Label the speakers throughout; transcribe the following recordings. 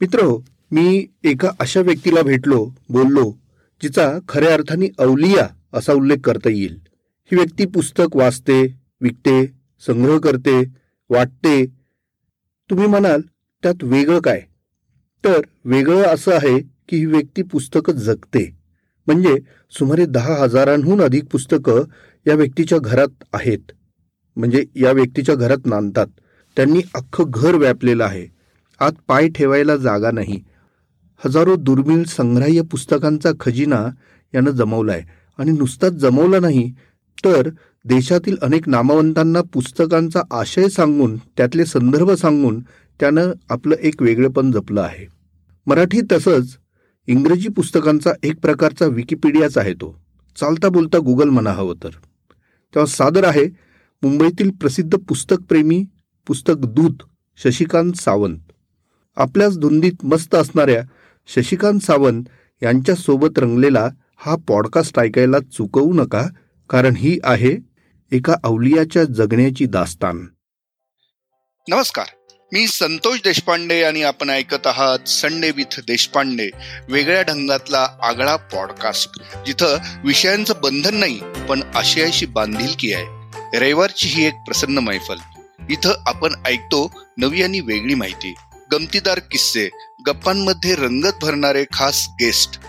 Speaker 1: मित्र मी एका अशा व्यक्तीला भेटलो बोललो जिचा खऱ्या अर्थाने अवलिया असा उल्लेख करता येईल. ही व्यक्ती पुस्तक वाचते विकते संग्रह करते वाटते. तुम्ही म्हणाल त्यात वेगळं काय? तर वेगळं असं आहे की ही व्यक्ती पुस्तकं जगते. म्हणजे सुमारे दहा हजारांहून अधिक पुस्तकं या व्यक्तीच्या घरात आहेत. म्हणजे या व्यक्तीच्या घरात नांदतात. त्यांनी अख्खं घर व्यापलेलं आहे. आत पाय ठेवायला जागा नाही. हजारो दुर्मिळ संग्राह्य पुस्तकांचा खजिना यानं जमवलाय. आणि नुसताच जमवला नाही तर देशातील अनेक नामवंतांना पुस्तकांचा आशय सांगून त्यातले संदर्भ सांगून त्यानं आपलं एक वेगळेपण जपलं आहे. मराठी तसंच इंग्रजी पुस्तकांचा एक प्रकारचा विकिपीडियाच आहे तो. चालता बोलता गुगल म्हणा हवं तर. तेव्हा सादर आहे मुंबईतील प्रसिद्ध पुस्तकप्रेमी पुस्तक दूत शशिकांत सावंत. आपल्याच धुंदीत मस्त असणाऱ्या शशिकांत सावंत यांच्यासोबत रंगलेला हा पॉडकास्ट ऐकायला चुकवू नका कारण ही आहे एका अवलियाच्या जगण्याची दास्तान.
Speaker 2: नमस्कार. मी संतोष देशपांडे आणि आपण ऐकत आहात संडे विथ देशपांडे वेगळ्या ढंगातला आगळा पॉडकास्ट जिथं विषयांचं बंधन नाही पण आशयाशी बांधिलकी आहे. रविवारची ही एक प्रसन्न मैफल. इथं आपण ऐकतो नवी आणि वेगळी माहिती. गमतीदार किस्से गप्पांमध्ये रंगत भरणारे खास गेस्ट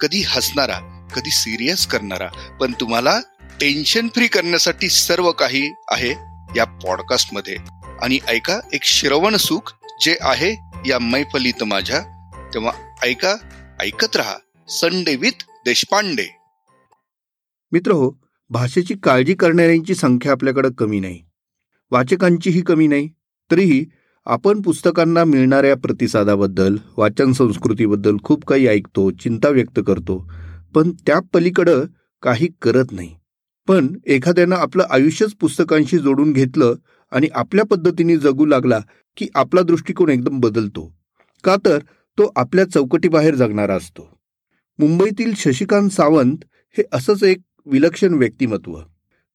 Speaker 2: कधी हसणारा कधी सिरियस करणारा पण तुम्हाला टेन्शन फ्री करण्यासाठी सर्व काही आहे या पॉडकास्टमध्ये. आणि ऐका एक श्रवण सुख जे आहे या मैफलीत माझ्या. तेव्हा ऐका ऐकत रहा संडे विथ देशपांडे.
Speaker 1: मित्र हो भाषेची काळजी करणाऱ्यांची संख्या आपल्याकडे कमी नाही. वाचकांचीही कमी नाही. तरीही आपण पुस्तकांना मिळणाऱ्या प्रतिसादाबद्दल वाचन संस्कृतीबद्दल खूप काही ऐकतो चिंता व्यक्त करतो पण त्या पलीकडं काही करत नाही. पण एखाद्यानं आपलं आयुष्यच पुस्तकांशी जोडून घेतलं आणि आपल्या पद्धतीने जगू लागला की आपला दृष्टिकोन एकदम बदलतो. का तर तो आपल्या चौकटीबाहेर जगणारा असतो. मुंबईतील शशिकांत सावंत हे असंच एक विलक्षण व्यक्तिमत्व.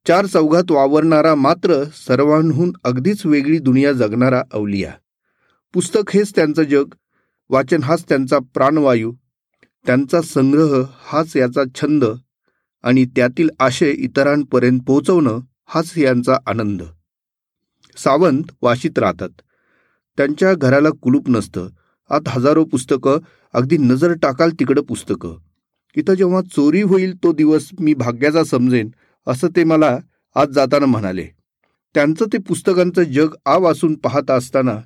Speaker 1: चार चौघात वावरणारा मात्र सर्वांहून अगदीच वेगळी दुनिया जगणारा अवलिया. पुस्तक हेच त्यांचं जग वाचन हाच त्यांचा प्राणवायू त्यांचा संग्रह हाच याचा छंद आणि त्यातील आशय इतरांपर्यंत पोहोचवणं हाच यांचा आनंद. सावंत वाशीत राहतात. त्यांच्या घराला कुलूप नसतं. आत हजारो पुस्तकं अगदी नजर टाकाल तिकडं पुस्तकं. इथं जेव्हा चोरी होईल तो दिवस मी भाग्याचा समजेन असं ते मला आज जाताना म्हणाले. त्यांचं ते पुस्तकांचं जग आ वाचून पाहत असताना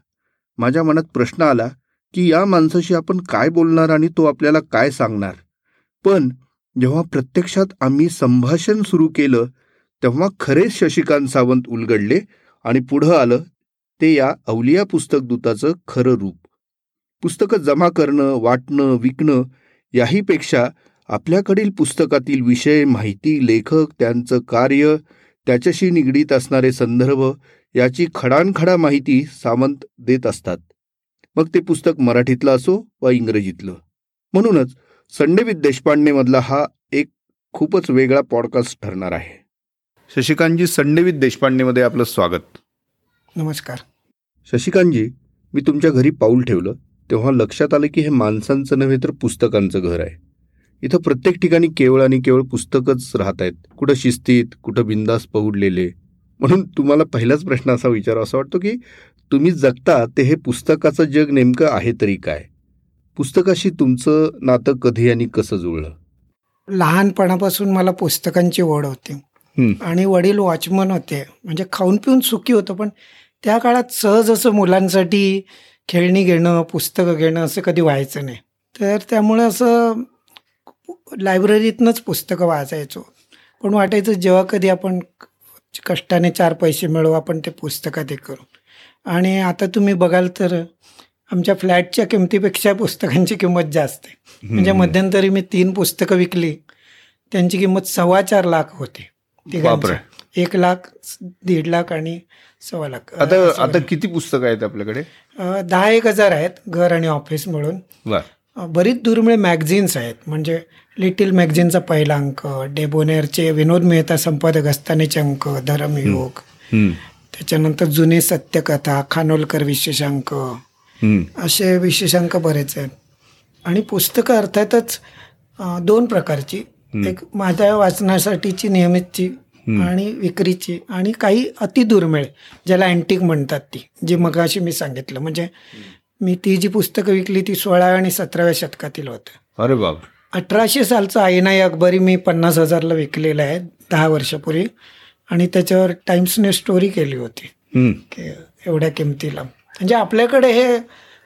Speaker 1: माझ्या मनात प्रश्न आला की या माणसाशी आपण काय बोलणार आणि तो आपल्याला काय सांगणार? पण जेव्हा प्रत्यक्षात आम्ही संभाषण सुरू केलं तेव्हा खरेच शशिकांत सावंत उलगडले आणि पुढं आलं ते या अवलिया पुस्तक दूताचं खरं रूप. पुस्तकं जमा करणं वाटणं विकणं याहीपेक्षा आपल्याकडील पुस्तकातील विषय माहिती लेखक त्यांचं कार्य त्याच्याशी निगडीत असणारे संदर्भ याची खडानखडा माहिती सावंत देत असतात. मग ते पुस्तक मराठीतलं असो वा इंग्रजीतलं. म्हणूनच संडे विथ देशपांडे मधला हा एक खूपच वेगळा पॉडकास्ट ठरणार आहे. शशिकांतजी संडे विथ देशपांडेमध्ये आपलं स्वागत.
Speaker 3: नमस्कार.
Speaker 1: शशिकांतजी मी तुमच्या घरी पाऊल ठेवलं तेव्हा लक्षात आलं की हे माणसांचं नव्हे तर पुस्तकांचं घर आहे. इथं प्रत्येक ठिकाणी केवळ आणि केवळ पुस्तकच राहत आहेत. कुठं शिस्तीत कुठं बिंदास पहुडलेले म्हणून तुम्हाला पहिलाच प्रश्न असा विचार असा वाटतो की तुम्ही जगता ते हे पुस्तकाचं जग नेमकं आहे तरी काय? पुस्तकाशी तुमचं नातं कधी आणि कसं जुळलं?
Speaker 3: लहानपणापासून मला पुस्तकांची ओढ होती. आणि वडील वॉचमन होते. म्हणजे खाऊन पिऊन सुखी होतं पण त्या काळात सहज असं मुलांसाठी खेळणी घेणं पुस्तकं घेणं असं कधी व्हायचं नाही. तर त्यामुळे असं लायब्ररीतनंच पुस्तकं वाचायचो. पण वाटायचं जेव्हा कधी आपण कष्टाने चार पैसे मिळवू आपण ते पुस्तकात हे करू. आणि आता तुम्ही बघाल तर आमच्या फ्लॅटच्या किमतीपेक्षा पुस्तकांची किंमत जास्त आहे. म्हणजे मध्यंतरी मी तीन पुस्तकं विकली. त्यांची किंमत सव्वा चार लाख होती. तिघांची. एक लाख दीड लाख आणि सव्वा लाख.
Speaker 1: आता आता किती पुस्तकं आहेत आपल्याकडे?
Speaker 3: दहा एक हजार आहेत घर आणि ऑफिस अ, बरीच दुर्मिळ मॅगझिन्स आहेत. म्हणजे लिटिल मॅगझिनचा पहिला अंक डेबोनेरचे विनोद मेहता संपादक असतानाचे अंक धरमयोग. त्याच्यानंतर जुने सत्यकथा खानोलकर विशेषांक. असे विशेषांक बरेच आहेत. आणि पुस्तकं अर्थातच दोन प्रकारची. एक माझ्या वाचण्यासाठीची नियमितची आणि विक्रीची आणि काही अति दुर्मिळ ज्याला अँटिक म्हणतात ती जी मगाशी मी सांगितलं. म्हणजे मी ती जी पुस्तकं विकली ती सोळा आणि सतराव्या शतकातील होतं.
Speaker 1: अरे बाप.
Speaker 3: अठराशे सालचं आईनाई अकबरी मी पन्नास हजारला विकलेलं आहे दहा वर्षापूर्वी. आणि त्याच्यावर टाइम्सने स्टोरी केली होती. की एवढ्या किमतीला. म्हणजे आपल्याकडे हे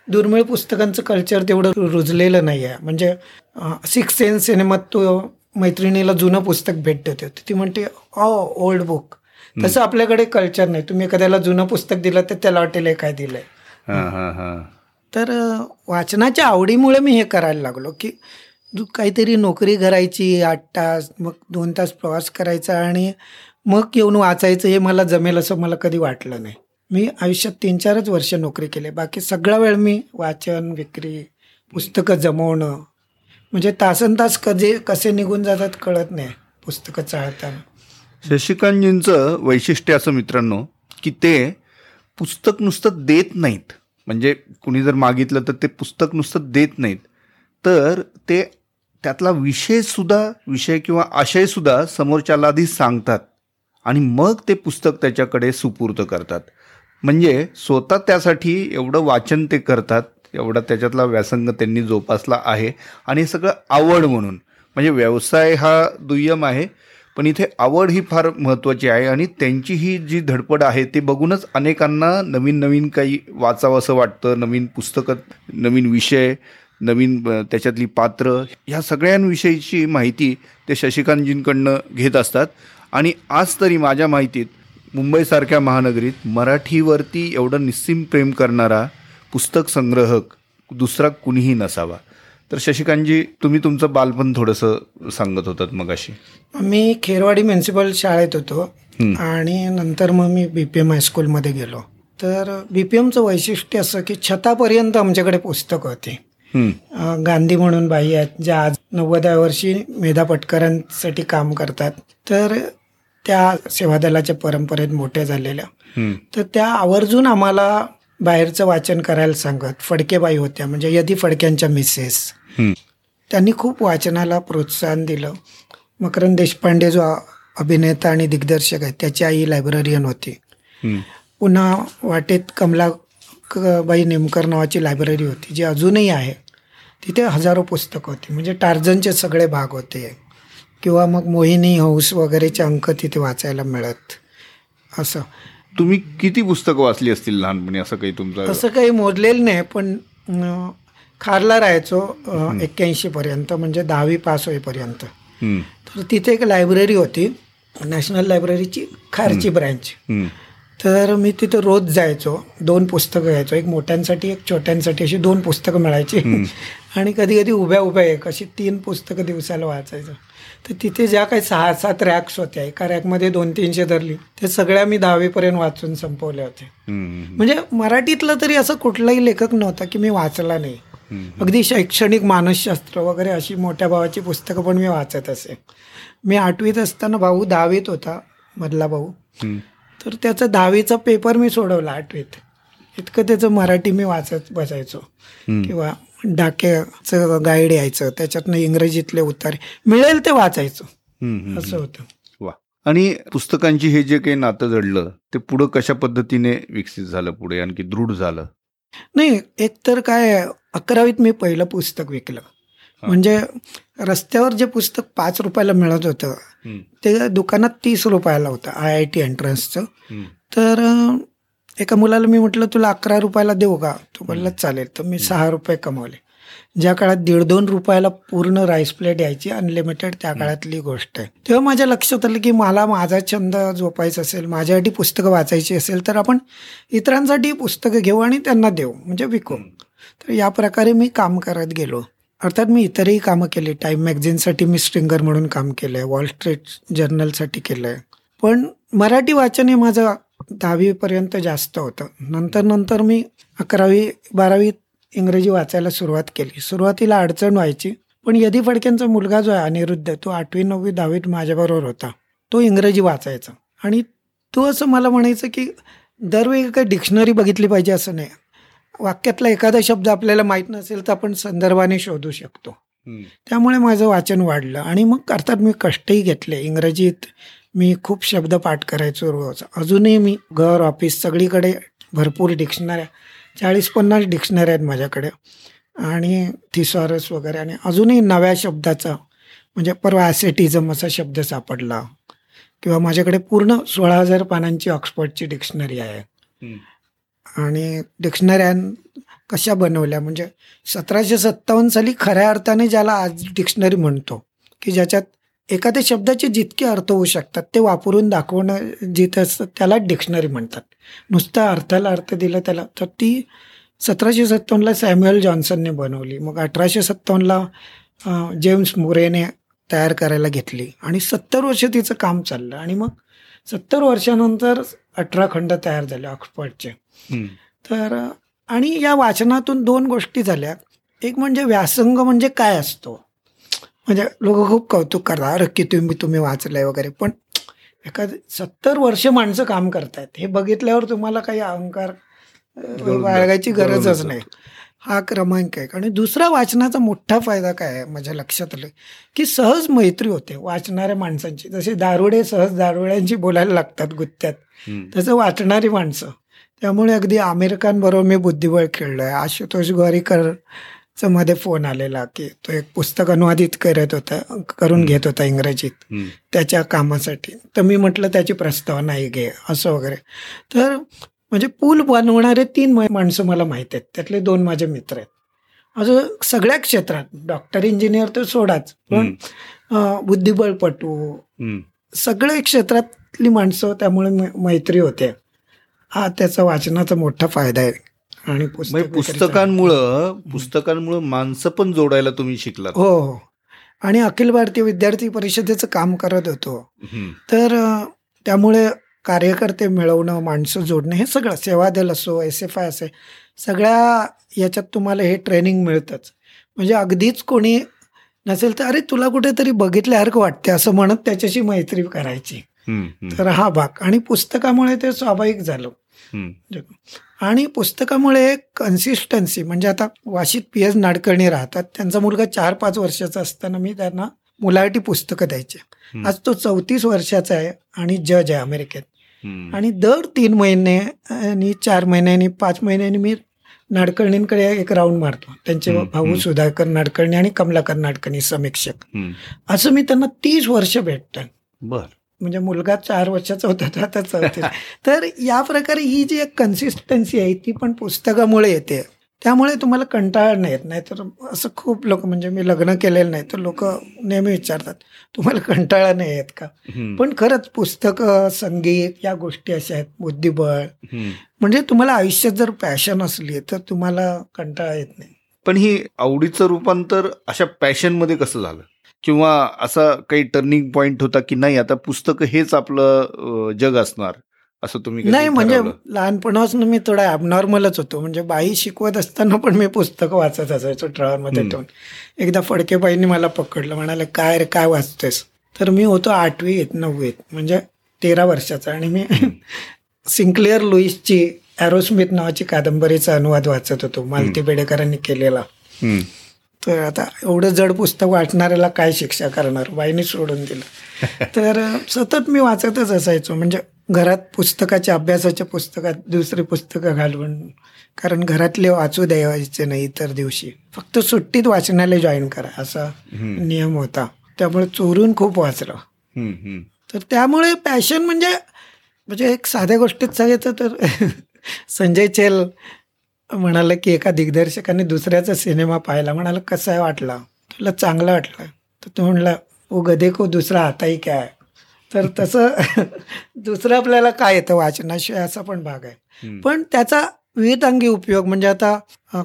Speaker 3: दुर्मिळ पुस्तकांचं कल्चर तेवढं रुजलेलं नाही आहे. म्हणजे सिक्स सेन्स सिनेमात तो मैत्रिणीला जुनं पुस्तक भेट देते होती. ती म्हणते ऑ ओल्ड बुक. तसं आपल्याकडे कल्चर नाही. तुम्ही एखाद्याला जुनं पुस्तक दिलं तर त्याला वाटेल हे काय दिलंय?
Speaker 1: हा हा हा.
Speaker 3: तर वाचनाच्या आवडीमुळे मी हे करायला लागलो की काहीतरी नोकरी करायची आठ तास मग दोन तास प्रवास करायचा आणि मग येऊन वाचायचं हे मला जमेल असं मला कधी वाटलं नाही. मी आयुष्यात तीन चारच वर्ष नोकरी केली. बाकी सगळा वेळ मी वाचन विक्री पुस्तकं जमवणं म्हणजे तासन तास कधी कसे निघून जातात कळत नाही पुस्तकं चाळताना.
Speaker 1: शशिकांतजींचं वैशिष्ट्य असं मित्रांनो की ते पुस्तक नुसतं देत नाहीत. म्हणजे कुणी जर मागितलं तर ते पुस्तक नुसतं देत नाहीत. तर ते त्यातला विषयसुद्धा विषय किंवा आशयसुद्धा समोरच्याला आधी सांगतात. आणि मग ते पुस्तक त्याच्याकडे सुपूर्त करतात. म्हणजे स्वतः त्यासाठी एवढं वाचन ते करतात एवढा त्याच्यातला व्यासंग त्यांनी जोपासला आहे. आणि हे सगळं आवड म्हणून. म्हणजे व्यवसाय हा दुय्यम आहे. पण इथे आवड ही फार महत्त्वाची आहे आणि त्यांची ही जी धडपड आहे ते बघूनच अनेकांना नवीन नवीन काही वाचावं असं वाटतं नवीन पुस्तकं नवीन विषय नवीन त्याच्यातली पात्र ह्या सगळ्यांविषयीची माहिती ते शशिकांतजींकडनं घेत असतात. आणि आज तरी माझ्या माहितीत मुंबईसारख्या महानगरीत मराठीवरती एवढं निस्सीम प्रेम करणारा पुस्तक संग्रहक दुसरा कुणीही नसावा. तर शशिकांतजी तुम्ही तुमचं बालपण थोडंसं सांगत होतात मगाशी.
Speaker 3: मी खेरवाडी म्युन्सिपल शाळेत होतो आणि नंतर मग मी बी पी एम हायस्कूलमध्ये गेलो. तर बी पी एमचं वैशिष्ट्य असं की छतापर्यंत आमच्याकडे पुस्तकं होती. गांधी म्हणून बाई आहेत ज्या आज नव्वदाव्या वर्षी मेधा पटकरांसाठी काम करतात. तर त्या सेवादलाच्या परंपरेत मोठ्या झालेल्या. तर त्या आवर्जून आम्हाला बाहेरचं वाचन करायला सांगत फडकेबाई होत्या म्हणजे यदी फडक्यांच्या मिसेस त्यांनी खूप वाचनाला प्रोत्साहन दिलं. मकरंद देशपांडे जो अभिनेता आणि दिग्दर्शक आहे त्याची आई लायब्ररियन होती. पुन्हा वाटेत कमला क- बाई नेमकर नावाची लायब्ररी होती जी अजूनही आहे. तिथे हजारो पुस्तकं होती. म्हणजे टार्झनचे सगळे भाग होते. किंवा मग मोहिनी हौस वगैरेचे अंक तिथे वाचायला मिळत. असं.
Speaker 1: तुम्ही किती पुस्तकं वाचली असतील लहानपणी? असं काही तुमचं
Speaker 3: असं काही मोजलेलं नाही पण खारला राहायचो एक्क्याऐंशी पर्यंत म्हणजे दहावी पास होईपर्यंत. तर तिथे एक लायब्ररी होती नॅशनल लायब्ररीची खारची ब्रँच. तर मी तिथे रोज जायचो दोन पुस्तकं घ्यायचो. एक मोठ्यांसाठी एक छोट्यांसाठी अशी दोन पुस्तकं मिळायची. आणि कधी कधी उभ्या उभ्या एक अशी तीन पुस्तकं दिवसाला वाचायचं. तर तिथे ज्या काही सहा सात रॅक्स होत्या एका रॅकमध्ये दोन तीनशे धरली ते सगळ्या मी दहावीपर्यंत वाचून संपवल्या होत्या.
Speaker 1: हम्म,
Speaker 3: म्हणजे मराठीतलं तरी असं कुठलाही लेखक नव्हता की मी वाचला नाही. अगदी शैक्षणिक मानसशास्त्र वगैरे अशी मोठ्या भावाची पुस्तकं पण मी वाचत असे. मी आठवीत असताना भाऊ दहावीत होता मधला भाऊ. तर त्याचा दहावीचा पेपर मी सोडवला आठवीत. इतकं त्याचं मराठी मी वाचत बसायचो. किंवा डाक्याचं गाईड यायचं त्याच्यातनं इंग्रजीतले उतारे. मिळेल ते वाचायचं. असं होतं.
Speaker 1: वा. आणि पुस्तकांची हे जे काही नातं जडलं ते पुढं कशा पद्धतीने विकसित झालं पुढे? आणखी दृढ झालं?
Speaker 3: नाही एक तर काय अकरावीत मी पहिलं पुस्तक विकलं. म्हणजे रस्त्यावर जे पुस्तक पाच रुपयाला मिळत होतं ते दुकानात तीस रुपयाला होतं आय आय टी एंट्रन्सचं तर एका मुलाला मी म्हटलं तुला अकरा रुपयाला देऊ का? तो बोलला चालेल. तर मी सहा रुपये कमवले. ज्या काळात दीड दोन रुपयाला पूर्ण राईस प्लेट यायची अनलिमिटेड त्या काळातली गोष्ट आहे. तेव्हा माझ्या लक्षात आलं की मला माझा छंद जोपायचा असेल माझ्यासाठी पुस्तकं वाचायची असेल तर आपण इतरांसाठी पुस्तकं घेऊ आणि त्यांना देऊ म्हणजे विकू. तर या प्रकारे मी काम करत गेलो. अर्थात मी इतरही कामं केली. टाईम मॅगझिनसाठी मी स्ट्रिंगर म्हणून काम केलं आहे वॉल स्ट्रीट जर्नलसाठी केलं आहे पण मराठी वाचन हे माझं दहावीपर्यंत जास्त होतं. नंतर नंतर मी अकरावी बारावी इंग्रजी वाचायला सुरुवात केली. सुरुवातीला अडचण व्हायची. पण यदी फडक्यांचा मुलगा जो आहे अनिरुद्ध तो आठवी नववी दहावीत माझ्याबरोबर होता. तो इंग्रजी वाचायचा. आणि तो असं मला म्हणायचं की दरवेळी काही डिक्शनरी बघितली पाहिजे असं नाही. वाक्यातला एखादा शब्द आपल्याला माहीत नसेल तर आपण संदर्भाने शोधू शकतो. त्यामुळे माझं वाचन वाढलं. आणि मग अर्थात मी कष्टही घेतले. इंग्रजीत मी खूप शब्द पाठ करायचो रोज. अजूनही मी घर ऑफिस सगळीकडे भरपूर डिक्शनऱ्या चाळीस पन्नास डिक्शनरी आहेत माझ्याकडे. आणि थिसॉरस वगैरे. आणि अजूनही नव्या शब्दाचा म्हणजे परवा ॲसेटिझम असा शब्द सापडला. किंवा माझ्याकडे पूर्ण सोळा हजार पानांची ऑक्सफर्डची डिक्शनरी आहे. आणि डिक्शनऱ्या कशा बनवल्या? म्हणजे सतराशे सत्तावन्न साली खऱ्या अर्थाने ज्याला आज डिक्शनरी म्हणतो की ज्याच्यात एखाद्या शब्दाचे जितके अर्थ होऊ शकतात ते वापरून दाखवणं जिथं असतं त्याला डिक्शनरी म्हणतात. नुसता अर्थाला अर्थ दिला त्याला. तर ती सतराशे सत्तावन्नला सॅम्युअल जॉन्सनने बनवली. मग अठराशे सत्तावन्नला जेम्स मुरेने तयार करायला घेतली. आणि सत्तर वर्ष तिचं काम चाललं. आणि मग सत्तर वर्षानंतर अठरा खंड तयार झाले ऑक्सफर्डचे. तर आणि या वाचनातून दोन गोष्टी झाल्या. एक म्हणजे व्यासंग म्हणजे काय असतो? म्हणजे लोक खूप कौतुक करतात अरे की तुम्ही तुम्ही वाचलंय वगैरे. पण एखाद सत्तर वर्ष माणसं काम करतायत हे बघितल्यावर तुम्हाला काही अहंकार बाळगायची गरजच नाही. हा क्रमांक आहे. आणि दुसरा वाचनाचा मोठा फायदा काय आहे माझ्या लक्षात आलं की सहज मैत्री होते वाचणाऱ्या माणसांची. जसे दारुडे सहज दारुड्यांची बोलायला लागतात गुत्त्यात तसं वाचणारी माणसं त्यामुळे अगदी आमिर खान बरोबर मी बुद्धिबळ खेळलोय. आशुतोष गोवारीकरचा मध्ये फोन आलेला की तो एक पुस्तक अनुवादित करत होता करून घेत होता इंग्रजीत. त्याच्या कामासाठी. तर मी म्हटलं त्याची प्रस्तावना घे असं वगैरे. तर म्हणजे पूल बनवणारे तीन माणसं मला माहीत आहेत. त्यातले दोन माझे मित्र आहेत. अजून सगळ्या क्षेत्रात डॉक्टर इंजिनियर तर सोडाच. पण बुद्धिबळपटू सगळ्या क्षेत्रातली माणसं त्यामुळे मैत्री होते. हा त्याचा वाचनाचा मोठा फायदा आहे. आणि
Speaker 1: म्हणजे पुस्तकांमुळं पुस्तकांमुळं माणसं पण जोडायला तुम्ही शिकला
Speaker 3: हो हो. आणि अखिल भारतीय विद्यार्थी परिषदेचं काम करत होतो. तर त्यामुळे कार्यकर्ते मिळवणं माणसं जोडणं हे सगळं सेवा दल असो एस एफ आय असे सगळ्या याच्यात तुम्हाला हे ट्रेनिंग मिळतंच. म्हणजे अगदीच कोणी नसेल तर अरे तुला कुठेतरी बघितल्यासारखं वाटते असं म्हणत त्याच्याशी मैत्री करायची. तर हा भाग. आणि पुस्तकामुळे ते स्वाभाविक झालं. आणि पुस्तकामुळे कन्सिस्टन्सी म्हणजे आता वाशीत पी एस नाडकर्णी राहतात. त्यांचा मुलगा चार पाच वर्षाचा असताना मी त्यांना मुलासाठी पुस्तकं द्यायचे. आज तो चौतीस वर्षाचा आहे आणि जज आहे अमेरिकेत. आणि दर तीन महिने आणि चार महिन्यांनी पाच महिन्यांनी मी नाडकर्णींकडे एक राऊंड मारतो. त्यांचे भाऊ सुधाकर नाडकर्णी आणि कमलाकर नाडकर्णी समीक्षक. असं मी त्यांना तीस वर्ष भेटतात
Speaker 1: बर.
Speaker 3: म्हणजे मुलगा चार वर्षाचा होता तो आता चौतीस तर या प्रकारे ही जी एक कन्सिस्टन्सी आहे ती पण पुस्तकामुळे येते. त्यामुळे तुम्हाला कंटाळा नाही येत नाही. तर असं खूप लोक म्हणजे मी लग्न केलेलं नाही तर लोक नेहमी विचारतात तुम्हाला कंटाळा नाही येत का? पण खरंच पुस्तक संगीत या गोष्टी अशा आहेत बुद्धिबळ. म्हणजे तुम्हाला आयुष्यात जर पॅशन असली तर तुम्हाला कंटाळा येत नाही.
Speaker 1: पण ही आवडीचं रूपांतर अशा पॅशनमध्ये कसं झालं? किंवा असा काही टर्निंग पॉइंट होता की नाही आता पुस्तक हेच आपलं जग असणार असं तुम्ही
Speaker 3: नाही म्हणजे लहानपणापासून मी थोडा ॲबनॉर्मलच होतो. म्हणजे बाई शिकवत असताना पण मी पुस्तकं वाचत असायचो मध्ये ठेवून. एकदा फडकेबाईंनी मला पकडलं म्हणाले काय रे काय वाचतोयस तर मी होतो आठवीत नववीत म्हणजे तेरा वर्षाचा. आणि मी सिंक्लेअर लुईसची ॲरोस्मिथ नावाची कादंबरीचा अनुवाद वाचत होतो मालती बेडेकरांनी केलेला. तर आता एवढं जड पुस्तक वाचणाऱ्याला काय शिक्षा करणार? बाईने सोडून दिलं. तर सतत मी वाचतच असायचो. म्हणजे घरात पुस्तकाच्या अभ्यासाच्या पुस्तकात दुसरी पुस्तकं घालून कारण घरातले वाचू द्यायचे नाही इतर दिवशी. फक्त सुट्टीत वाचनालय जॉईन करा असा नियम होता. त्यामुळे चोरून खूप वाचलं. तर त्यामुळे पॅशन म्हणजे म्हणजे एक साध्या गोष्टीत सांगायचं तर संजय चेल म्हणाला की एका दिग्दर्शकाने दुसऱ्याचा सिनेमा पाहिला. म्हणाला कसा आहे वाटला? तुला चांगला वाटला. तर तो म्हणला ओ गदे को दुसरा आताही काय तर तसं दुसरं आपल्याला काय येतं? वाचनाशिवाय असा पण भाग आहे. पण त्याचा विविधांगी उपयोग म्हणजे आता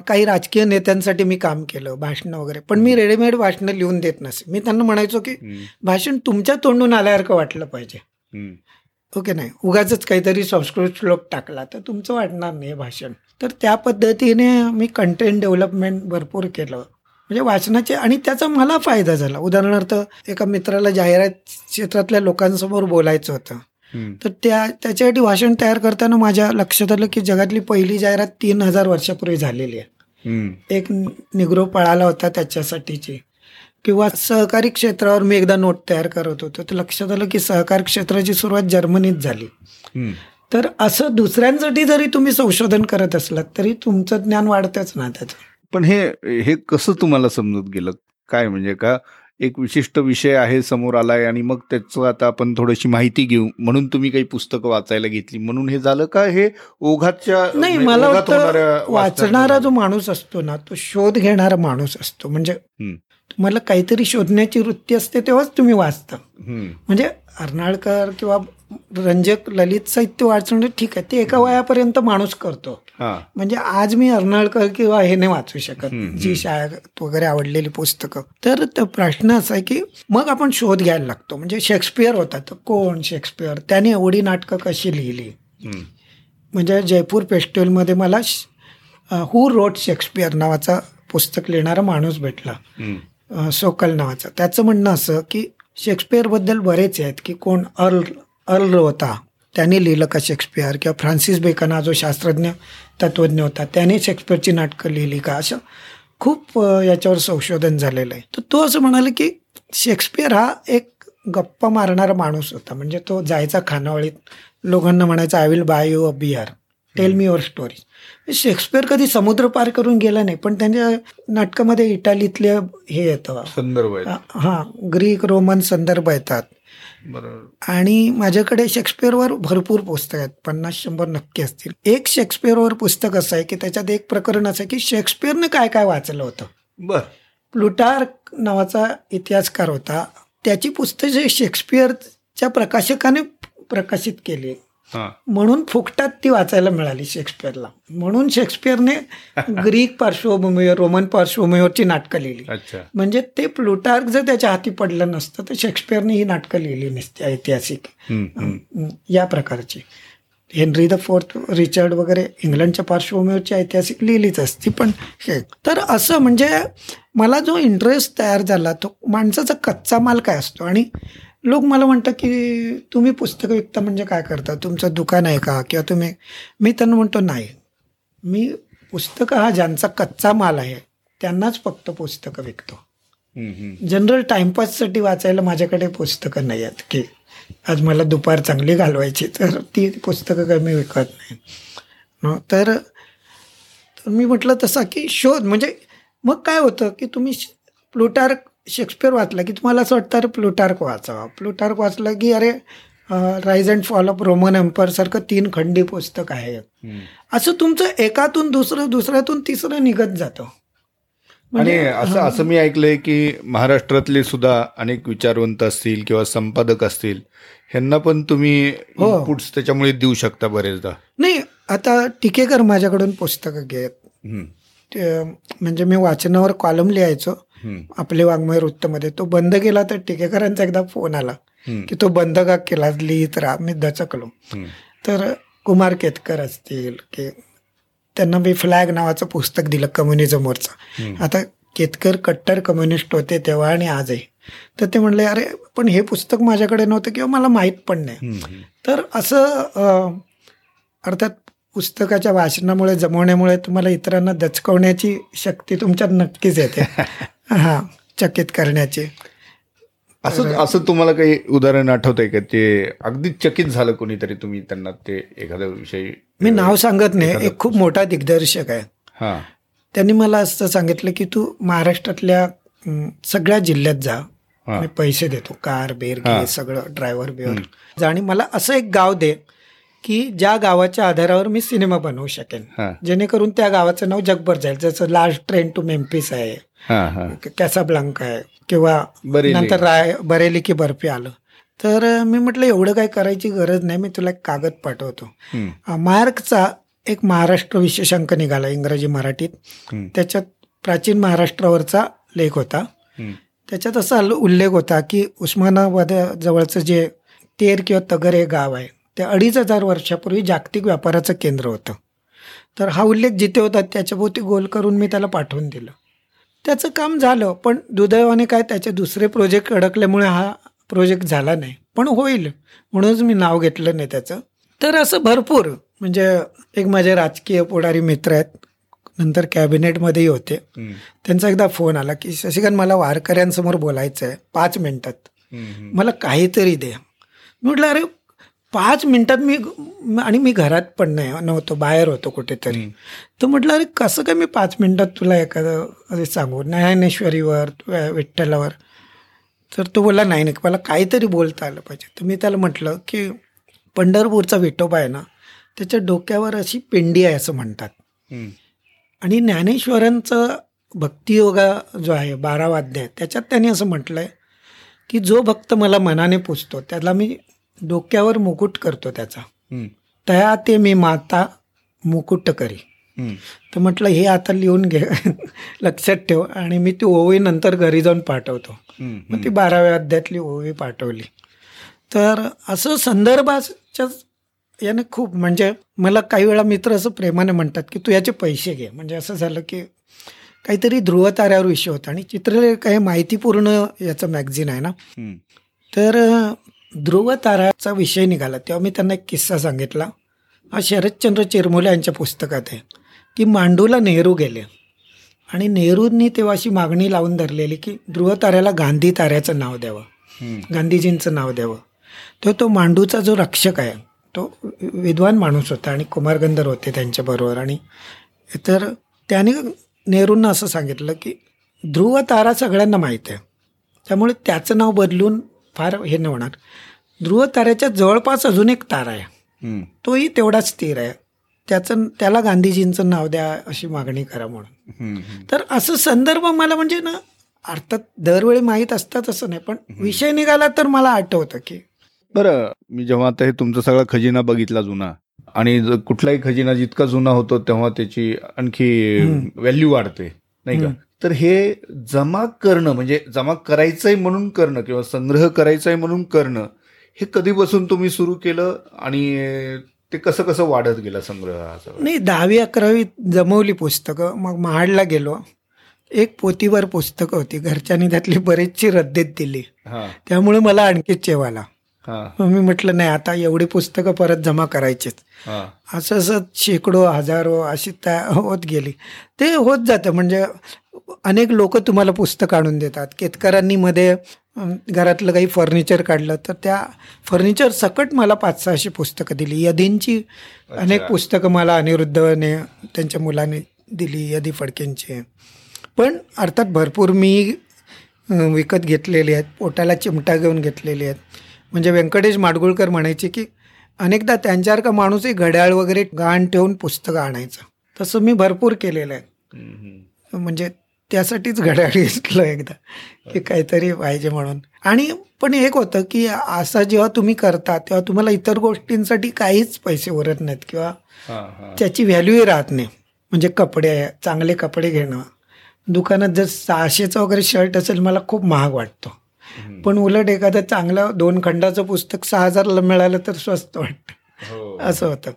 Speaker 3: काही राजकीय नेत्यांसाठी मी काम केलं भाषण वगैरे. पण मी रेडीमेड भाषणं लिहून देत नसे. मी त्यांना म्हणायचो की भाषण तुमच्या तोंडून आल्यासारखं वाटलं पाहिजे. ओके नाही. उगाच काहीतरी संस्कृत श्लोक टाकला. तर तुमचं वाटणार नाही भाषण. तर त्या पद्धतीने मी कंटेंट डेव्हलपमेंट भरपूर केलं. म्हणजे वाचनाचे आणि त्याचा मला फायदा झाला. उदाहरणार्थ एका मित्राला जाहिरात क्षेत्रातल्या लोकांसमोर बोलायचं होतं. तर त्या त्याच्यासाठी भाषण तयार करताना माझ्या लक्षात आलं की जगातली पहिली जाहिरात तीन हजार वर्षापूर्वी झालेली आहे. एक निग्रो पळाला होता त्याच्यासाठीची. किंवा सहकारी क्षेत्रावर मी एकदा नोट तयार करत होतो. तर लक्षात आलं की सहकार क्षेत्राची सुरुवात जर्मनीत झाली. तर असं दुसऱ्यांसाठी जरी तुम्ही संशोधन करत असलात तरी तुमचं ज्ञान वाढतंच ना त्याचं.
Speaker 1: पण हे हे कसं तुम्हाला समजत गेलं? काय म्हणजे का एक विशिष्ट विषय आहे समोर आलाय आणि मग त्याचं आता आपण थोडीशी माहिती घेऊ. म्हणून तुम्ही काही पुस्तकं वाचायला घेतली. म्हणून हे झालं का हे ओघाच्या
Speaker 3: नाही
Speaker 1: म्हणजे
Speaker 3: मला वाचणारा जो माणूस असतो ना तो शोध घेणारा माणूस असतो. म्हणजे. तुम्हाला काहीतरी शोधण्याची वृत्ती असते तेव्हाच तुम्ही वाचता. म्हणजे अर्नाळकर किंवा रंजक ललित साहित्य वाचणं ठीक आहे. ते एका वयापर्यंत माणूस करतो. म्हणजे आज मी अर्नाळकर किंवा हे नाही वाचू शकत. जी शाळेत वगैरे आवडलेली पुस्तकं. तर तो प्रश्न असा आहे की मग आपण शोध घ्यायला लागतो. म्हणजे शेक्सपियर होता तर कोण शेक्सपियर? त्याने एवढी नाटकं कशी लिहिली. म्हणजे जयपूर फेस्टिवलमध्ये मला हू रोट शेक्सपियर नावाचा पुस्तक लिहिणारा माणूस भेटला. सोकल नावाचा. त्याचं म्हणणं असं की शेक्सपियरबद्दल बरेच आहेत की कोण अर्ल अर्ल होता. त्याने लिहिलं का शेक्सपियर किंवा फ्रान्सिस बेकन हा जो शास्त्रज्ञ तत्वज्ञ होता त्याने शेक्सपियरची नाटकं लिहिली का? असं खूप याच्यावर संशोधन झालेलं आहे. तर तो असं म्हणाले की शेक्सपियर हा एक गप्पा मारणारा माणूस होता. म्हणजे तो जायचा खानावळीत लोकांना म्हणायचा I will buy you a beer tell me your story Shakespeare कधी समुद्र पार करून गेला नाही पण त्यांच्या नाटकामध्ये इटालीतले हे येतं.
Speaker 1: संदर्भ
Speaker 3: हां ग्रीक रोमन संदर्भ येतात. आणि माझ्याकडे शेक्सपियरवर भरपूर पुस्तकं आहेत. पन्नास शंभर नक्की असतील. एक शेक्सपियरवर पुस्तक असं आहे की त्याच्यात एक प्रकरण असं आहे की शेक्सपियरने काय काय वाचलं होतं.
Speaker 1: बर.
Speaker 3: प्लुटार्क नावाचा इतिहासकार होता. त्याची पुस्तके शेक्सपियरच्या प्रकाशकाने प्रकाशित केली. म्हणून फुकटात ती वाचायला मिळाली शेक्सपियरला. म्हणून शेक्सपियरने ग्रीक पार्श्वभूमीवर रोमन पार्श्वभूमीवरची नाटकं लिहिली. म्हणजे ते प्लुटार्क जर त्याच्या हाती पडलं नसतं तर शेक्सपियरने ही नाटकं लिहिली नसती ऐतिहासिक. या प्रकारची. हेनरी द फोर्थ रिचर्ड वगैरे इंग्लंडच्या पार्श्वभूमीवरची ऐतिहासिक लिहिलीच असती पण तर असं म्हणजे मला जो इंटरेस्ट तयार झाला तो माणसाचा कच्चा माल काय असतो? आणि लोक मला म्हणतात की तुम्ही पुस्तकं विकता म्हणजे काय करता? तुमचं दुकान आहे का? किंवा तुम्ही मी त्यांना म्हणतो नाही. मी पुस्तकं हा ज्यांचा कच्चा माल आहे त्यांनाच फक्त पुस्तकं विकतो. जनरल टाइमपाससाठी वाचायला माझ्याकडे पुस्तकं नाही आहेत की आज मला दुपार चांगली घालवायची तर ती पुस्तकं काही मी विकत नाही. तर मी म्हटलं तसा की शोध म्हणजे मग काय होतं की तुम्ही प्लुटार्क शेक्सपियर वाचला की तुम्हाला असं वाटतं अरे प्लुटार्क वाचावा. प्लुटार्क वाचलं की अरे rise and fall of Roman empire सारखं तीन खंडी पुस्तक आहे. असं तुमचं एकातून दुसरं दुसऱ्यातून तिसरं निघत जातं.
Speaker 1: आणि
Speaker 3: म्हणजे-
Speaker 1: असं असं मी ऐकलंय की महाराष्ट्रातले सुद्धा अनेक विचारवंत असतील किंवा संपादक असतील ह्यांना पण तुम्ही
Speaker 3: हो.
Speaker 1: त्याच्यामुळे देऊ शकता बरेचदा.
Speaker 3: नाही आता टिकेकर माझ्याकडून पुस्तकं घेत म्हणजे मी वाचनावर कॉलम लिहायचो. आपले वाङ्मय वृत्तमध्ये. तो बंद केला तर टिकेकरांचा एकदा फोन आला की तो बंद का केला? लिहित राहा मी दचकलो. तर कुमार केतकर असतील की त्यांना मी फ्लॅग नावाचं पुस्तक दिलं कम्युनिझमवरचं. आता केतकर कट्टर कम्युनिस्ट होते तेव्हा आणि आजही. तर ते म्हणले अरे पण हे पुस्तक माझ्याकडे नव्हतं किंवा मला माहीत पण नाही. तर असं अर्थात पुस्तकाच्या वाचनामुळे जमवण्यामुळे तुम्हाला इतरांना दचकवण्याची शक्ती तुमच्यात नक्कीच येते. हां चकित करण्याची.
Speaker 1: असं असं तुम्हाला काही उदाहरण आठवतंय का? ते अगदी चकित झालं कोणीतरी तुम्ही त्यांना ते एखादा विषय
Speaker 3: मी नाव सांगत नाही. एक खूप मोठा दिग्दर्शक आहे.
Speaker 1: हा.
Speaker 3: त्यांनी मला असं सांगितलं की तू महाराष्ट्रातल्या सगळ्या जिल्ह्यात जा. मी पैसे देतो. कार बेर सगळं ड्रायव्हर बिवर जा आणि मला असं एक गाव दे की ज्या गावाच्या आधारावर मी सिनेमा बनवू शकेन. जेणेकरून त्या गावाचं नाव जगभर जाईल. जसं लास्ट ट्रेन टू मेम्पिस आहे. कॅसाब्लांका आहे. किंवा. नंतर राय बरेली की बर्फी आलं. तर मी म्हटलं एवढं काही करायची गरज नाही. मी तुला एक कागद पाठवतो. मार्कचा एक महाराष्ट्र विशेषांक निघाला इंग्रजी मराठीत. त्याच्यात प्राचीन महाराष्ट्रावरचा लेख होता. त्याच्यात असा उल्ल- उल्लेख होता की उस्मानाबाद जवळचं जे तेर किंवा तगर हे गाव आहे ते अडीच हजार वर्षापूर्वी जागतिक व्यापाराचं केंद्र होतं. तर हा उल्लेख जिथे होता त्याच्याभोवती गोल करून मी त्याला पाठवून दिलं. त्याचं काम झालं पण दुर्दैवाने काय त्याचे दुसरे प्रोजेक्ट अडकल्यामुळे हा प्रोजेक्ट झाला नाही. पण होईल म्हणूनच मी नाव घेतलं नाही त्याचं. तर असं भरपूर म्हणजे एक माझे राजकीय पुढारी मित्र आहेत नंतर कॅबिनेटमध्येही होते. त्यांचा एकदा फोन आला की शशिकांत मला वारकऱ्यांसमोर बोलायचं आहे पाच मिनिटात. मला काहीतरी दे. म्हटलं अरे पाच मिनिटात मी आणि मी घरात पण नाही नव्हतो बाहेर होतो कुठेतरी. तर म्हटलं अरे कसं काय मी पाच मिनिटात तुला एखादं अरे सांगू? ज्ञानेश्वरीवर विठ्ठलावर. तर तो बोलला नाही नाही मला काहीतरी बोलता आलं पाहिजे. तर मी त्याला म्हटलं की पंढरपूरचा विठोबा आहे ना त्याच्या डोक्यावर अशी पिंडी आहे असं म्हणतात. आणि ज्ञानेश्वरांचं भक्तियोगा जो आहे बारा अध्याय त्याच्यात त्यांनी असं म्हटलं आहे की जो भक्त मला मनाने पुजतो त्याला मी डोक्यावर मुकुट करतो त्याचा. तया ते मी माता मुकुट करी. तर म्हटलं हे आता लिहून घे लक्षात ठेव आणि मी ती ओवी नंतर घरी जाऊन पाठवतो. मग ती बाराव्या अध्यायातली ओवी पाठवली तर असं संदर्भाच्या याने खूप म्हणजे मला काही वेळा मित्र असं प्रेमाने म्हणतात की तू याचे पैसे घे म्हणजे असं झालं की काहीतरी ध्रुवताऱ्यावर विषय होता आणि चित्रलेख हे माहितीपूर्ण याचं मॅगझिन आहे ना. तर अ, ध्रुवताराचा विषय निघाला. तेव्हा मी त्यांना एक किस्सा सांगितला. हा शरदचंद्र चिरमुले यांच्या पुस्तकात आहे. की मांडूला नेहरू गेले. आणि नेहरूंनी तेव्हा अशी मागणी लावून धरलेली की ध्रुवताऱ्याला गांधी ताऱ्याचं नाव द्यावं. गांधीजींचं नाव द्यावं. तर तो मांडूचा जो रक्षक आहे तो विद्वान माणूस होता आणि कुमारगंधर होते त्यांच्याबरोबर. आणि तर त्याने नेहरूंना असं सांगितलं की ध्रुव तारा सगळ्यांना माहीत आहे. त्यामुळे त्याचं नाव बदलून फार हे नाही होणार. ध्रुव ताऱ्याच्या जवळपास अजून एक तारा आहे. तोही तेवढाच स्थिर आहे त्याचं त्याला गांधीजींचं नाव द्या अशी मागणी करा म्हणून. तर असं संदर्भ मला म्हणजे ना अर्थात दरवेळी माहीत असतात असं नाही पण विषय निघाला तर मला आठवतं की
Speaker 2: बरं मी जेव्हा आता हे तुमचा सगळा खजिना बघितला जुना आणि कुठलाही खजिना जितका जुना होतो तेव्हा त्याची आणखी. व्हॅल्यू वाढते नाही का. तर हे जमा करणं म्हणजे जमा करायचंय म्हणून करणं किंवा संग्रह करायचाय म्हणून करणं हे कधीपासून तुम्ही सुरू केलं आणि ते कसं कसं वाढत गेलं संग्रहाचं
Speaker 3: नाही दहावी अकरावी जमवली पुस्तकं. मग महाडला गेलो. एक पोतीवर पुस्तकं होती. घरच्यांनी त्यातली बरीचशी रद्दीत दिली. त्यामुळे मला आणखी चेवाला मी म्हटलं नाही आता एवढी पुस्तकं परत जमा करायचीच असं असं शेकडो हजारो अशी त्या होत गेली. ते होत जातं. म्हणजे अनेक लोक तुम्हाला पुस्तक आणून देतात. केतकरांनी मध्ये घरातलं काही फर्निचर काढलं तर त्या फर्निचर सकट मला पाच सहाशे पुस्तकं दिली. यदींची अनेक पुस्तकं मला अनिरुद्धने त्यांच्या मुलाने दिली यदी फडकेंची. पण अर्थात भरपूर मी विकत घेतलेली आहेत पोटाला चिमटा घेऊन घेतलेली आहेत. म्हणजे व्यंकटेश माडगुळकर म्हणायचे की अनेकदा त्यांच्यासारखा माणूसही घड्याळ वगैरे गहाण ठेवून पुस्तकं आणायचं. तसं मी भरपूर केलेलं आहे. म्हणजे त्यासाठीच घड्याळ घेतलं एकदा. की काहीतरी पाहिजे म्हणून. आणि पण एक होतं की असं जेव्हा तुम्ही करता तेव्हा तुम्हाला इतर गोष्टींसाठी काहीच पैसे उरत नाहीत किंवा त्याची व्हॅल्यूही राहत नाही. म्हणजे कपडे चांगले कपडे घेणं. दुकानात जर सहाशेचं वगैरे शर्ट असेल मला खूप महाग वाटतो. पण उलट एखादं चांगलं दोन खंडाचं पुस्तक सहा हजारला मिळालं तर स्वस्त वाटतं.
Speaker 2: हो.
Speaker 3: असं होतं.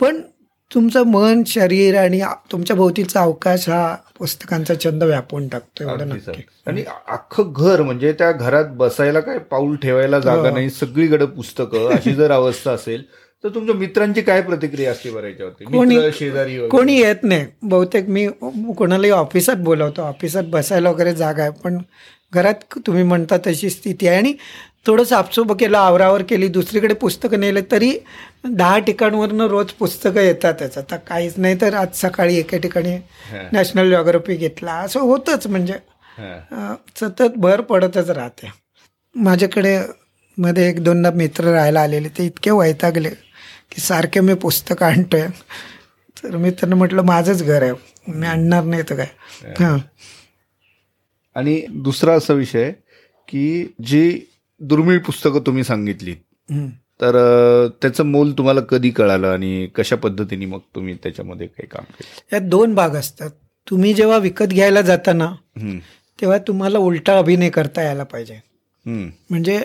Speaker 3: पण तुमचं मन शरीर आणि तुमच्या भोवतीचा अवकाश हा पुस्तकांचा छंद व्यापून टाकतो एवढं नक्की.
Speaker 2: आणि अख्खं घर म्हणजे त्या घरात बसायला काय पाऊल ठेवायला जागा
Speaker 3: हो.
Speaker 2: नाही सगळीकडे पुस्तकं अशी जर अवस्था असेल तर तुमच्या मित्रांची काय प्रतिक्रिया असते बरं याच्यावरती
Speaker 3: कोणी-
Speaker 2: शेजारी?
Speaker 3: कोणी येत नाही बहुतेक मी कोणालाही ऑफिसात बोलवतो ऑफिसात बसायला वगैरे जागा आहे पण घरात तुम्ही म्हणता तशी स्थिती आहे आणि थोडं साफसूफ केलं आवरावर केली दुसरीकडे पुस्तकं नेले तरी दहा ठिकाणवरनं रोज पुस्तकं येतातच. आता काहीच नाही तर आज सकाळी एका ठिकाणी. नॅशनल जॉग्राफी घेतला. असं होतंच म्हणजे सतत भर पडतच राहते. माझ्याकडे मध्ये एक दोनदा मित्र राहायला आलेले ते इतके वैतागले की सारखे मी पुस्तकं आणतोय. तर मी त्यांना म्हटलं माझंच घर आहे. मी आणणार नाही तर काय? हां.
Speaker 2: आणि दुसरा असा विषय की जी दुर्मिळ पुस्तकं तुम्ही सांगितली. तर त्याचं मोल तुम्हाला कधी कळालं आणि कशा पद्धतीने मग तुम्ही त्याच्यामध्ये काही काम केलं
Speaker 3: यात दोन भाग असतात तुम्ही जेव्हा विकत घ्यायला जाता ना. तेव्हा तुम्हाला उलटा अभिनय करता यायला पाहिजे. म्हणजे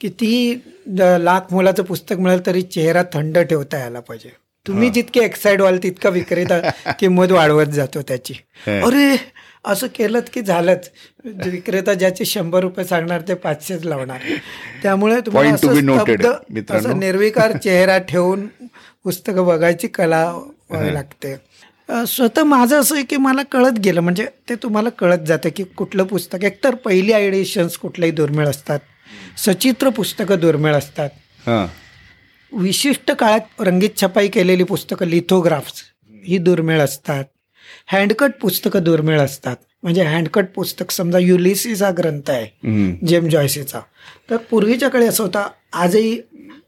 Speaker 3: किती द- लाख मोलाचं पुस्तक मिळालं तरी चेहरा थंड ठेवता यायला पाहिजे तुम्ही जितके एक्साइड व्हाल तितका विक्रेता किंमत वाढवत जातो त्याची. अरे असं केलं की झालंच. विक्रेता ज्याचे शंभर रुपये सांगणार ते पाचशेच लावणार. त्यामुळे तुम्हाला असं निर्विकार चेहरा ठेवून पुस्तकं बघायची कला लागते. स्वतः माझं असं आहे की मला कळत गेलं म्हणजे ते तुम्हाला कळत जातं की कुठलं पुस्तक एकतर पहिली आयडिशन्स कुठल्याही दुर्मिळ असतात. सचित्र पुस्तकं दुर्मिळ असतात.
Speaker 1: हा.
Speaker 3: विशिष्ट काळात रंगीत छपाई केलेली पुस्तकं लिथोग्राफ्स ही दुर्मिळ असतात. हँडकट पुस्तकं दुर्मिळ असतात. म्हणजे हँडकट पुस्तक समजा युलिसिस हा ग्रंथ आहे. जेम जॉयसीचा. तर पूर्वीच्या काळी असं होता आजही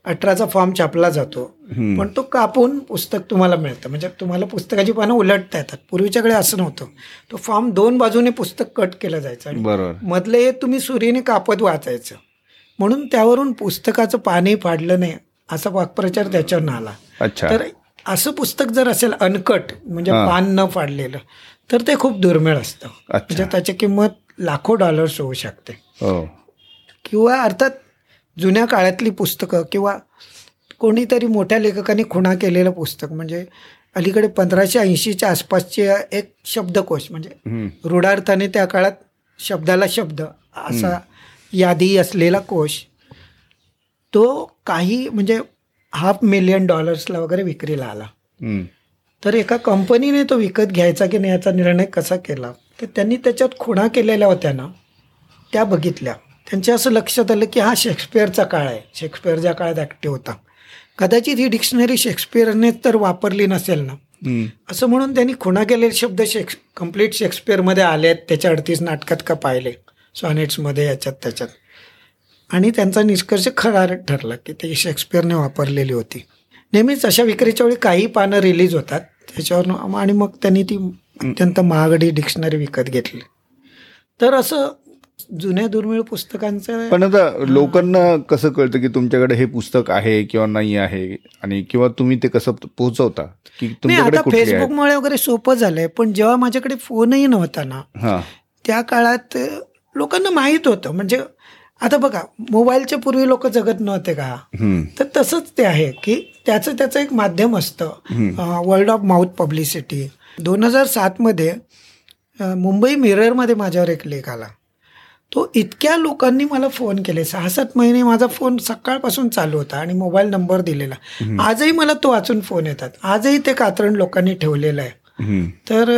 Speaker 3: अठराचा फॉर्म छापला जातो. पण तो कापून पुस्तक तुम्हाला मिळतं. म्हणजे तुम्हाला पुस्तकाची पानं उलटता येतात. पूर्वीच्या काळी असं नव्हतं. तो फॉर्म दोन बाजूने पुस्तक कट केलं जायचं
Speaker 1: बरोबर.
Speaker 3: मधले तुम्ही सुरीने कापत वाचायचं. म्हणून त्यावरून पुस्तकाचं पाणी फाडलं नाही असा वाक्प्रचार त्याच्यावर आला.
Speaker 1: अच्छा.
Speaker 3: तर असं पुस्तक जर असेल अनकट म्हणजे. पान न फाडलेलं तर ते खूप दुर्मिळ असतं. म्हणजे त्याची किंमत लाखो डॉलर्स होऊ शकते
Speaker 1: हो
Speaker 3: किंवा अर्थात जुन्या काळातली पुस्तकं किंवा कोणीतरी मोठ्या लेखकांनी खुणा केलेलं पुस्तक म्हणजे अलीकडे पंधराशे ऐंशीच्या आसपासचे एक शब्दकोश म्हणजे. रूढार्थाने त्या काळात शब्दाला शब्द असा यादी असलेला कोश तो काही म्हणजे हाफ मिलियन डॉलर्सला वगैरे विक्रीला आला. तर एका कंपनीने तो विकत घ्यायचा की नाही याचा निर्णय कसा केला? तर त्यांनी त्याच्यात खुणा केलेल्या होत्या ना त्या बघितल्या. त्यांच्या असं लक्षात आलं की हा शेक्सपिअरचा काळ आहे. शेक्सपिअर ज्या काळात ॲक्टिव्ह होता. कदाचित ही डिक्शनरी शेक्सपिअरने तर वापरली नसेल ना. असं म्हणून त्यांनी खुणा केलेले शब्द शेक्स कंप्लीट शेक्सपिअरमध्ये आले आहेत त्याच्या अडतीस नाटकात का पाहिले? सॉनेट्समध्ये याच्यात त्याच्यात. आणि त्यांचा निष्कर्ष खरा ठरला की ते शेक्सपिअरने वापरलेली होती. नेहमीच अशा विक्रीच्या वेळी काही पानं रिलीज होतात. त्याच्यावर आणि मग त्यांनी ती अत्यंत महागडी डिक्शनरी विकत घेतली. तर असं जुन्या दुर्मिळ पुस्तकांचं
Speaker 1: पण आता लोकांना कसं कळतं की तुमच्याकडे हे पुस्तक आहे किंवा नाही आहे? आणि किंवा तुम्ही ते कसं पोहोचवता? की तुमच्याकडे
Speaker 3: फेसबुकमुळे वगैरे सोपं झालंय. पण जेव्हा माझ्याकडे फोनही नव्हता ना त्या काळात लोकांना माहीत होतं. म्हणजे आता बघा मोबाईलच्या पूर्वी लोक जगत नव्हते का. तर तसंच ते आहे की त्याचं त्याचं एक माध्यम असतं. वर्ल्ड ऑफ माउथ पब्लिसिटी दोन हजार सातमध्ये मुंबई मिररमध्ये माझ्यावर एक लेख आला. तो इतक्या लोकांनी मला फोन केले. सहा सात महिने माझा फोन सकाळपासून चालू होता आणि मोबाईल नंबर दिलेला. आजही मला तो वाचून फोन येतात. आजही ते कात्रण लोकांनी ठेवलेलं आहे. तर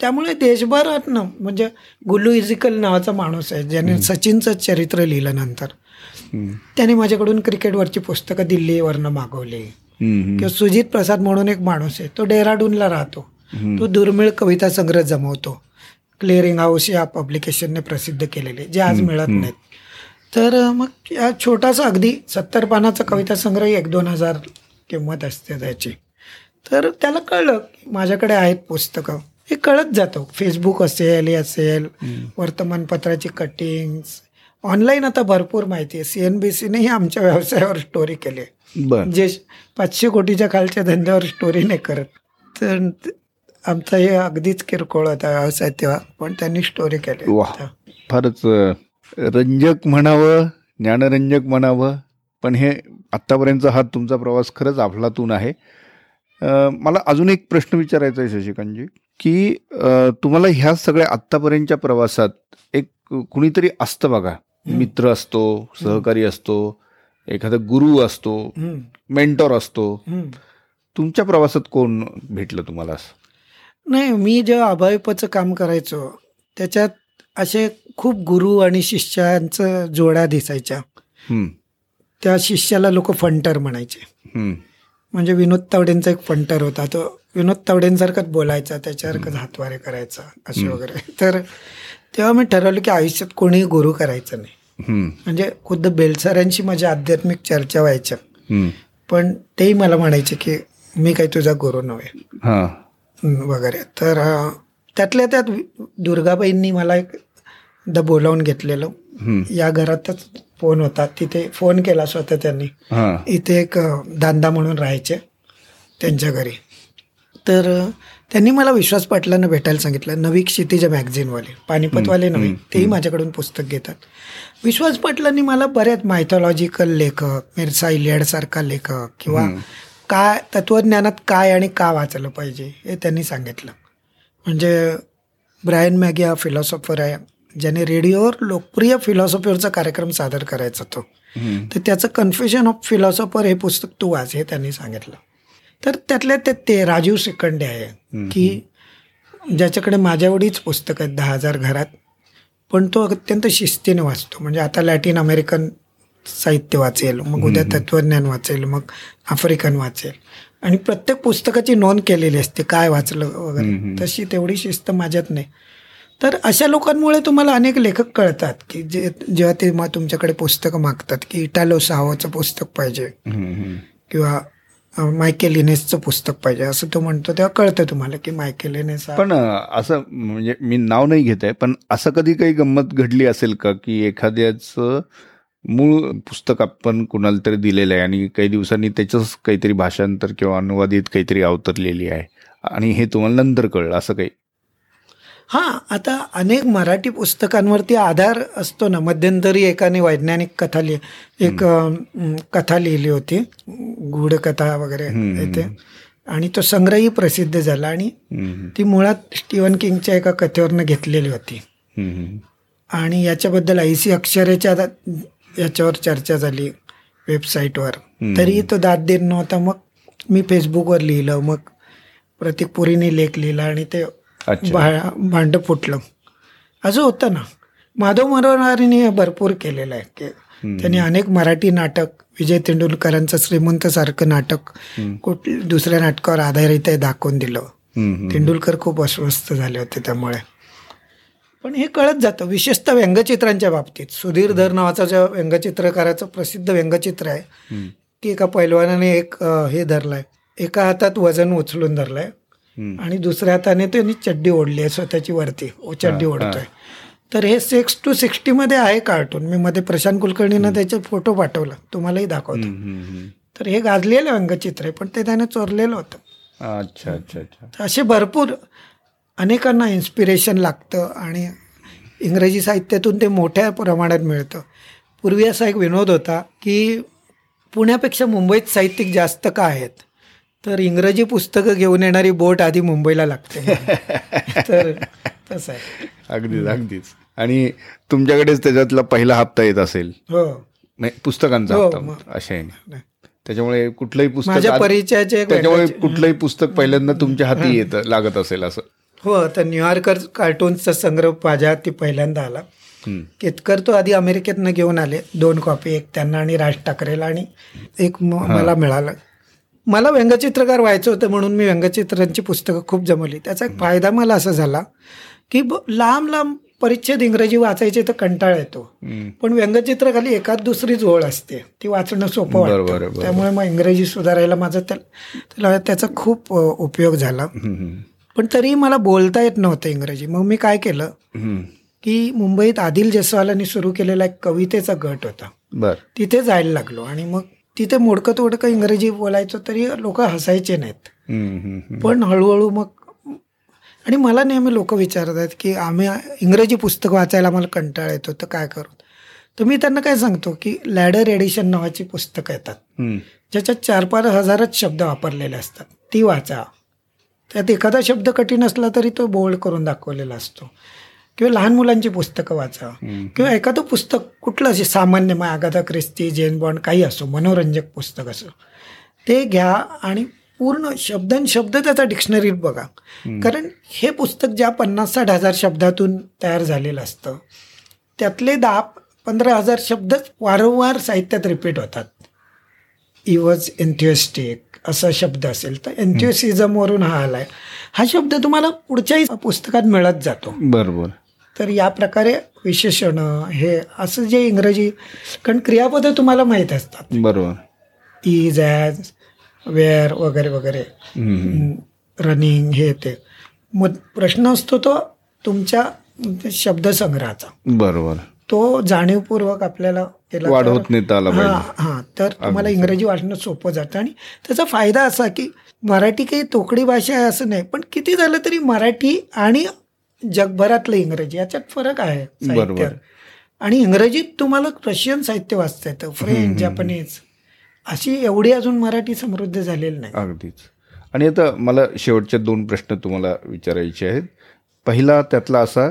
Speaker 3: त्यामुळे देशभरातनं म्हणजे गुल्लू इजिकल नावाचा माणूस आहे ज्याने सचिनचं चरित्र लिहिलं नंतर
Speaker 1: हम्म.
Speaker 3: त्याने माझ्याकडून क्रिकेटवरची पुस्तकं दिल्लीवरनं मागवली.
Speaker 1: हम्म.
Speaker 3: किंवा सुजित प्रसाद म्हणून एक माणूस आहे तो डेहराडूनला राहतो. तो दुर्मिळ कविता संग्रह जमवतो. क्लिअरिंग हाऊस या पब्लिकेशनने प्रसिद्ध केलेले जे आज मिळत नाहीत. तर मग या छोटासा अगदी सत्तर पानाचा कविता संग्रह एक दोन हजार किंमत असते त्याची. तर त्याला कळलं की माझ्याकडे आहेत पुस्तकं. हे कळत जातं. फेसबुक असेल हे असेल वर्तमानपत्राची कटिंग्स ऑनलाईन आता भरपूर माहिती आहे. सी एन बी सीनेही आमच्या व्यवसायावर स्टोरी केली आहे. जे पाचशे कोटीच्या खालच्या धंद्यावर स्टोरी नाही करत. तर आमचा हे अगदीच किरकोळ होता व्यवसाय तेव्हा पण त्यांनी स्टोरी केली
Speaker 1: फारच रंजक म्हणावं ज्ञानरंजक म्हणावं पण हे आत्तापर्यंतचा हा तुमचा प्रवास खरंच अफलातून आहे. मला अजून एक प्रश्न विचारायचा आहे शशिकांतजी. की तुम्हाला ह्या सगळ्या आत्तापर्यंतच्या प्रवासात एक कुणीतरी असतं बघा. मित्र असतो सहकारी असतो एखादा गुरु असतो मेंटॉर असतो. तुमच्या प्रवासात कोण भेटलं तुम्हाला
Speaker 3: नाही मी जेव्हा अभाविपचं काम करायचो त्याच्यात असे खूप गुरु आणि शिष्यांचं जोड्या दिसायच्या. त्या शिष्याला लोक फंटर म्हणायचे. म्हणजे विनोद तावडेंचा एक फंटर होता तो विनोद तावडेंसारखाच बोलायचा त्याच्यासारखंच हातवारे करायचा असे वगैरे. तर तेव्हा मी ठरवलं की आयुष्यात कोणीही गुरु करायचं नाही. म्हणजे खुद्द बेलसरांशी माझ्या आध्यात्मिक चर्चा व्हायच्या. पण तेही मला म्हणायचे की मी काही तुझा गुरु नव्हे. वगैरे. तर त्यातल्या त्यात दुर्गाबाईंनी मला एक द बोलावून घेतलेलं. या घरातच फोन होता. तिथे फोन केला स्वतः त्यांनी. इथे एक दांदा म्हणून राहायचे त्यांच्या घरी. तर त्यांनी मला विश्वास पाटलांना भेटायला सांगितलं नवी क्षितिज मॅगझिनवाले पानिपतवाले नव्हे तेही माझ्याकडून पुस्तक घेतात. विश्वास पाटलांनी मला बऱ्याच मायथॉलॉजिकल लेखक मिरसा इलियाडसारखा लेखक किंवा काय तत्वज्ञानात काय आणि का वाचलं पाहिजे हे त्यांनी सांगितलं. म्हणजे ब्रायन मॅगी हा फिलॉसॉफर आहे ज्याने रेडिओवर लोकप्रिय फिलॉसॉफीवरचा कार्यक्रम सादर करायचा तो. तर त्याचं कन्फ्युजन ऑफ फिलॉसॉफर हे पुस्तक तू वाच हे त्यांनी सांगितलं. तर त्यातल्या ते ते राजीव शिकंडे आहे की ज्याच्याकडे माझ्या एवढीच पुस्तकं आहेत दहा हजार घरात. पण तो अत्यंत शिस्तीने वाचतो. म्हणजे आता लॅटिन अमेरिकन साहित्य वाचेल मग उद्या तत्वज्ञान वाचेल मग आफ्रिकन वाचेल. आणि प्रत्येक पुस्तकाची नोंद केलेली असते काय वाचलं वगैरे. तशी तेवढी शिस्त माझ्यात नाही. तर अशा लोकांमुळे तुम्हाला अनेक लेखक कळतात की जे जेव्हा ते मग तुमच्याकडे पुस्तकं मागतात की इटालो सावाचं पुस्तक पाहिजे. किंवा मायकेल इनेसचं पुस्तक पाहिजे. असं तो म्हणतो तेव्हा कळतं तुम्हाला की मायकेल इनेस
Speaker 1: पण असं म्हणजे मी नाव नाही घेत आहे पण असं कधी काही गंमत घडली असेल का की एखाद्याचं मूळ पुस्तक आपण कुणाला तरी दिलेलं आहे आणि काही दिवसांनी त्याचंच काहीतरी भाषांतर किंवा अनुवादित काहीतरी अवतरलेली आहे? आणि हे तुम्हाला नंतर कळलं असं काही?
Speaker 3: हां आता अनेक मराठी पुस्तकांवरती आधार असतो ना. मध्यंतरी एकाने वैज्ञानिक कथा लिहि एक कथा लिहिली होती. गूढकथा वगैरे येते. आणि तो संग्रहही प्रसिद्ध झाला आणि ती मुळात स्टीवन किंगच्या एका कथेवरनं घेतलेली होती. आणि याच्याबद्दल आय सी अक्षरेच्या याच्यावर चर्चा झाली वेबसाईटवर. तरी तो दाद देत नव्हता. मग मी फेसबुकवर लिहिलं. मग प्रतीक पुरीने लेख लिहिला आणि ते भांड फुटलं. असं होतं ना. माधव मनोहरांनी भरपूर केलेलं आहे. की त्यांनी अनेक मराठी नाटक विजय तेंडुलकरांचं श्रीमंत सारखं नाटक कुठ दुसऱ्या नाटकावर आधारित आहे दाखवून दिलं. तेंडुलकर खूप अस्वस्थ झाले होते त्यामुळे. पण हे कळत जातं. विशेषतः व्यंगचित्रांच्या बाबतीत. सुधीर धर नावाचा ज्या व्यंगचित्रकाराचं प्रसिद्ध व्यंगचित्र आहे. की एका पैलवानाने एक हे धरलाय. एका हातात वजन उचलून धरलंय. आणि दुसऱ्या हाताने त्यांनी चड्डी ओढली आहे स्वतःची वरती. चड्डी ओढतोय. तर हे सिक्स टू सिक्स्टीमध्ये आहे कार्टून मी मध्ये प्रशांत कुलकर्णीनं त्याचे फोटो पाठवला. तुम्हालाही दाखवतो. तर हे गाजलेलं व्यंगचित्र आहे पण ते त्याने चोरलेलं होतं.
Speaker 1: अच्छा अच्छा अच्छा.
Speaker 3: असे भरपूर अनेकांना इन्स्पिरेशन लागतं आणि इंग्रजी साहित्यातून ते मोठ्या प्रमाणात मिळतं. पूर्वी असा एक विनोद होता की पुण्यापेक्षा मुंबईत साहित्यिक जास्त का आहेत? तर इंग्रजी पुस्तकं घेऊन येणारी बोट आधी मुंबईला लागते. तर तसं आहे.
Speaker 1: अगदीच अगदीच. आणि तुमच्याकडेच त्याच्यातला पहिला हप्ता येत असेल.
Speaker 3: हो.
Speaker 1: पुस्तकांचा हप्ता. अशा त्याच्यामुळे कुठलंही पुस्तक
Speaker 3: माझ्या परिचयाचे
Speaker 1: त्याच्यामुळे कुठलंही पुस्तक पहिल्यांदा तुमच्या हाती येत लागत असेल असं.
Speaker 3: हो तर न्यूयॉर्कर कार्टूनचा संग्रह माझ्या हाती पहिल्यांदा आला. केतकर तो आधी अमेरिकेतनं घेऊन आले. दोन कॉपी एक त्यांना आणि राज ठाकरेला आणि एक मला मिळालं. मला व्यंगचित्रकार व्हायचं होतं म्हणून मी व्यंगचित्रांची पुस्तकं खूप जमवली. त्याचा एक फायदा मला असा झाला की लांब लांब परिच्छेद इंग्रजी वाचायचे तर कंटाळा येतो. पण व्यंगचित्र खाली एकाच दुसरी जोड असते. ती वाचणं सोपं वाटतं. त्यामुळे मग इंग्रजी सुधारायला माझा त्याला त्याचा खूप उपयोग झाला. पण तरी मला बोलता येत नव्हतं इंग्रजी. मग मी काय केलं की मुंबईत आदिल जसवालांनी सुरू केलेला एक कवितेचा गट होता. तिथे जायला लागलो आणि मग तिथे मोडकं तोडकं इंग्रजी बोलायचं तरी लोक हसायचे नाहीत. पण हळूहळू मग आणि मला नेहमी लोक विचारत आहेत की आम्ही इंग्रजी पुस्तक वाचायला मला कंटाळा येतो तर काय करू? तर मी त्यांना काय सांगतो की लॅडर एडिशन नावाची पुस्तकं येतात. ज्याच्यात चार पाच हजारच शब्द वापरलेले असतात. ती वाचा. त्यात एखादा शब्द कठीण असला तरी तो बोल्ड करून दाखवलेला असतो. किंवा लहान मुलांची पुस्तकं वाचा. किंवा एखादं पुस्तक कुठलं असे सामान्य मग आगाथा ख्रिस्ती जेन बॉन्ड काही असो मनोरंजक पुस्तक असो ते घ्या आणि पूर्ण शब्दन शब्द त्याचा डिक्शनरीत बघा. कारण हे पुस्तक ज्या पन्नास साठ हजार शब्दातून तयार झालेलं असतं त्यातले दहा पंधरा हजार शब्दच वारंवार साहित्यात रिपीट होतात. ई वॉज एन्थ्युएस्टिक असा शब्द असेल तर एन्थ्युसिझमवरून हा आलाय. हा शब्द तुम्हाला पुढच्याही पुस्तकात मिळत जातो.
Speaker 1: बरोबर.
Speaker 3: तर या प्रकारे विशेषण हे असं जे इंग्रजी कारण क्रियापद तुम्हाला माहीत असतात.
Speaker 1: बरोबर.
Speaker 3: इज ॲज वेअर वगैरे वगैरे. रनिंग हे ते. मग प्रश्न असतो तो तुमच्या शब्दसंग्रहाचा.
Speaker 1: बरोबर.
Speaker 3: तो जाणीवपूर्वक आपल्याला केला
Speaker 1: वाढवत नेता आला
Speaker 3: हा हा. तर तुम्हाला इंग्रजी वाचणं सोपं जातं. आणि त्याचा फायदा असा की मराठी काही तोकडी भाषा आहे असं नाही पण किती झालं तरी मराठी आणि जगभरातलं इंग्रजी याच्यात फरक आहे साहित्यात आणि इंग्रजीत तुम्हाला रशियन साहित्य वाचता येतं फ्रेंच जपानीज अशी एवढी अजून मराठी समृद्ध झालेली नाही.
Speaker 1: अगदीच. आणि आता मला शेवटचे दोन प्रश्न तुम्हाला विचारायचे आहेत. पहिला त्यातला असा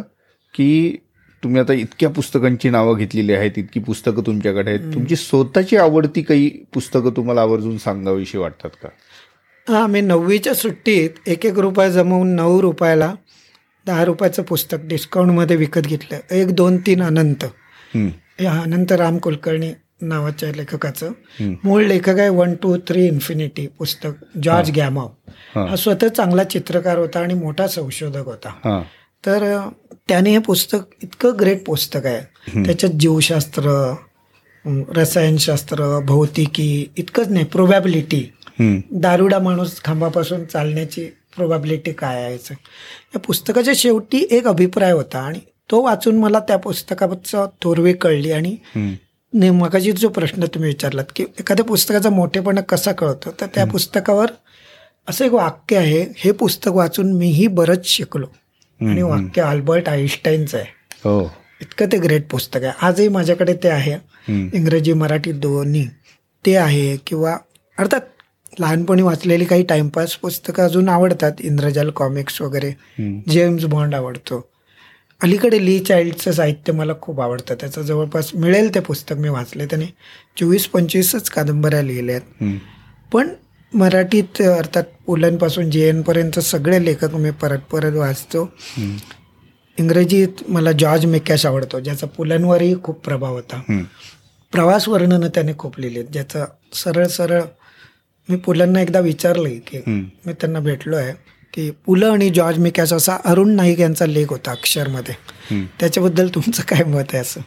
Speaker 1: की तुम्ही आता इतक्या पुस्तकांची नावं घेतलेली आहेत इतकी पुस्तकं तुमच्याकडे आहेत. तुमची स्वतःची आवडती काही पुस्तकं तुम्हाला आवर्जून सांगावीशी वाटतात का?
Speaker 3: हां मी नववीच्या सुट्टीत एक एक रुपया जमवून नऊ रुपयाला दहा रुपयाचं पुस्तक डिस्काउंटमध्ये विकत घेतलं. एक दोन तीन अनंत. या अनंत राम कुलकर्णी नावाच्या लेखकाचं. मूळ लेखक आहे वन टू थ्री इन्फिनिटी पुस्तक जॉर्ज गॅमाव
Speaker 1: हां.
Speaker 3: स्वतः चांगला चित्रकार होता आणि मोठा संशोधक होता.
Speaker 1: हां.
Speaker 3: तर त्याने हे पुस्तक इतकं ग्रेट पुस्तक आहे. त्याच्यात जीवशास्त्र रसायनशास्त्र भौतिकी इतकंच नाही प्रोबॅबिलिटी दारुडा माणूस खांबापासून चालण्याची प्रोबॅबिलिटी काय आहे याचं. या पुस्तकाच्या शेवटी एक अभिप्राय होता आणि तो वाचून मला त्या पुस्तकाचा थोरवी कळली आणि नेमकाची जो प्रश्न तुम्ही विचारलात की एखाद्या पुस्तकाचा मोठेपणा कसा कळतो तर त्या पुस्तकावर असं एक वाक्य आहे हे पुस्तक वाचून मीही बरंच शिकलो. आणि वाक्य अल्बर्ट आईन्स्टाईनचं आहे.
Speaker 1: हो.
Speaker 3: इतकं ते ग्रेट पुस्तक आहे. आजही माझ्याकडे ते आहे. इंग्रजी मराठी दोन्ही. ते आहे किंवा अर्थात लहानपणी वाचलेली काही टाइमपास पुस्तकं अजून आवडतात इंद्रजाल कॉमिक्स वगैरे. जेम्स बॉन्ड आवडतो. अलीकडे ली चाइल्डचं साहित्य मला खूप आवडतं. त्याचं जवळपास मिळेल ते पुस्तक मी वाचले. त्याने चोवीस पंचवीसच कादंबऱ्या लिहिल्या आहेत पण मराठीत अर्थात पुलंपासून जे एनपर्यंत सगळे लेखक मी परत परत वाचतो. इंग्रजीत मला जॉर्ज मेकॅश आवडतो ज्याचा पुलंवरही खूप प्रभाव होता. प्रवास वर्णनं त्याने खूप लिहिली ज्याचं सरळ सरळ मी पुलंना एकदा विचारलंय की. मी त्यांना भेटलो आहे की पु ल आणि जॉर्ज मिकॅश असा अरुण नाईक यांचा लेख होता अक्षरमध्ये. त्याच्याबद्दल तुमचं काय मत आहे असं?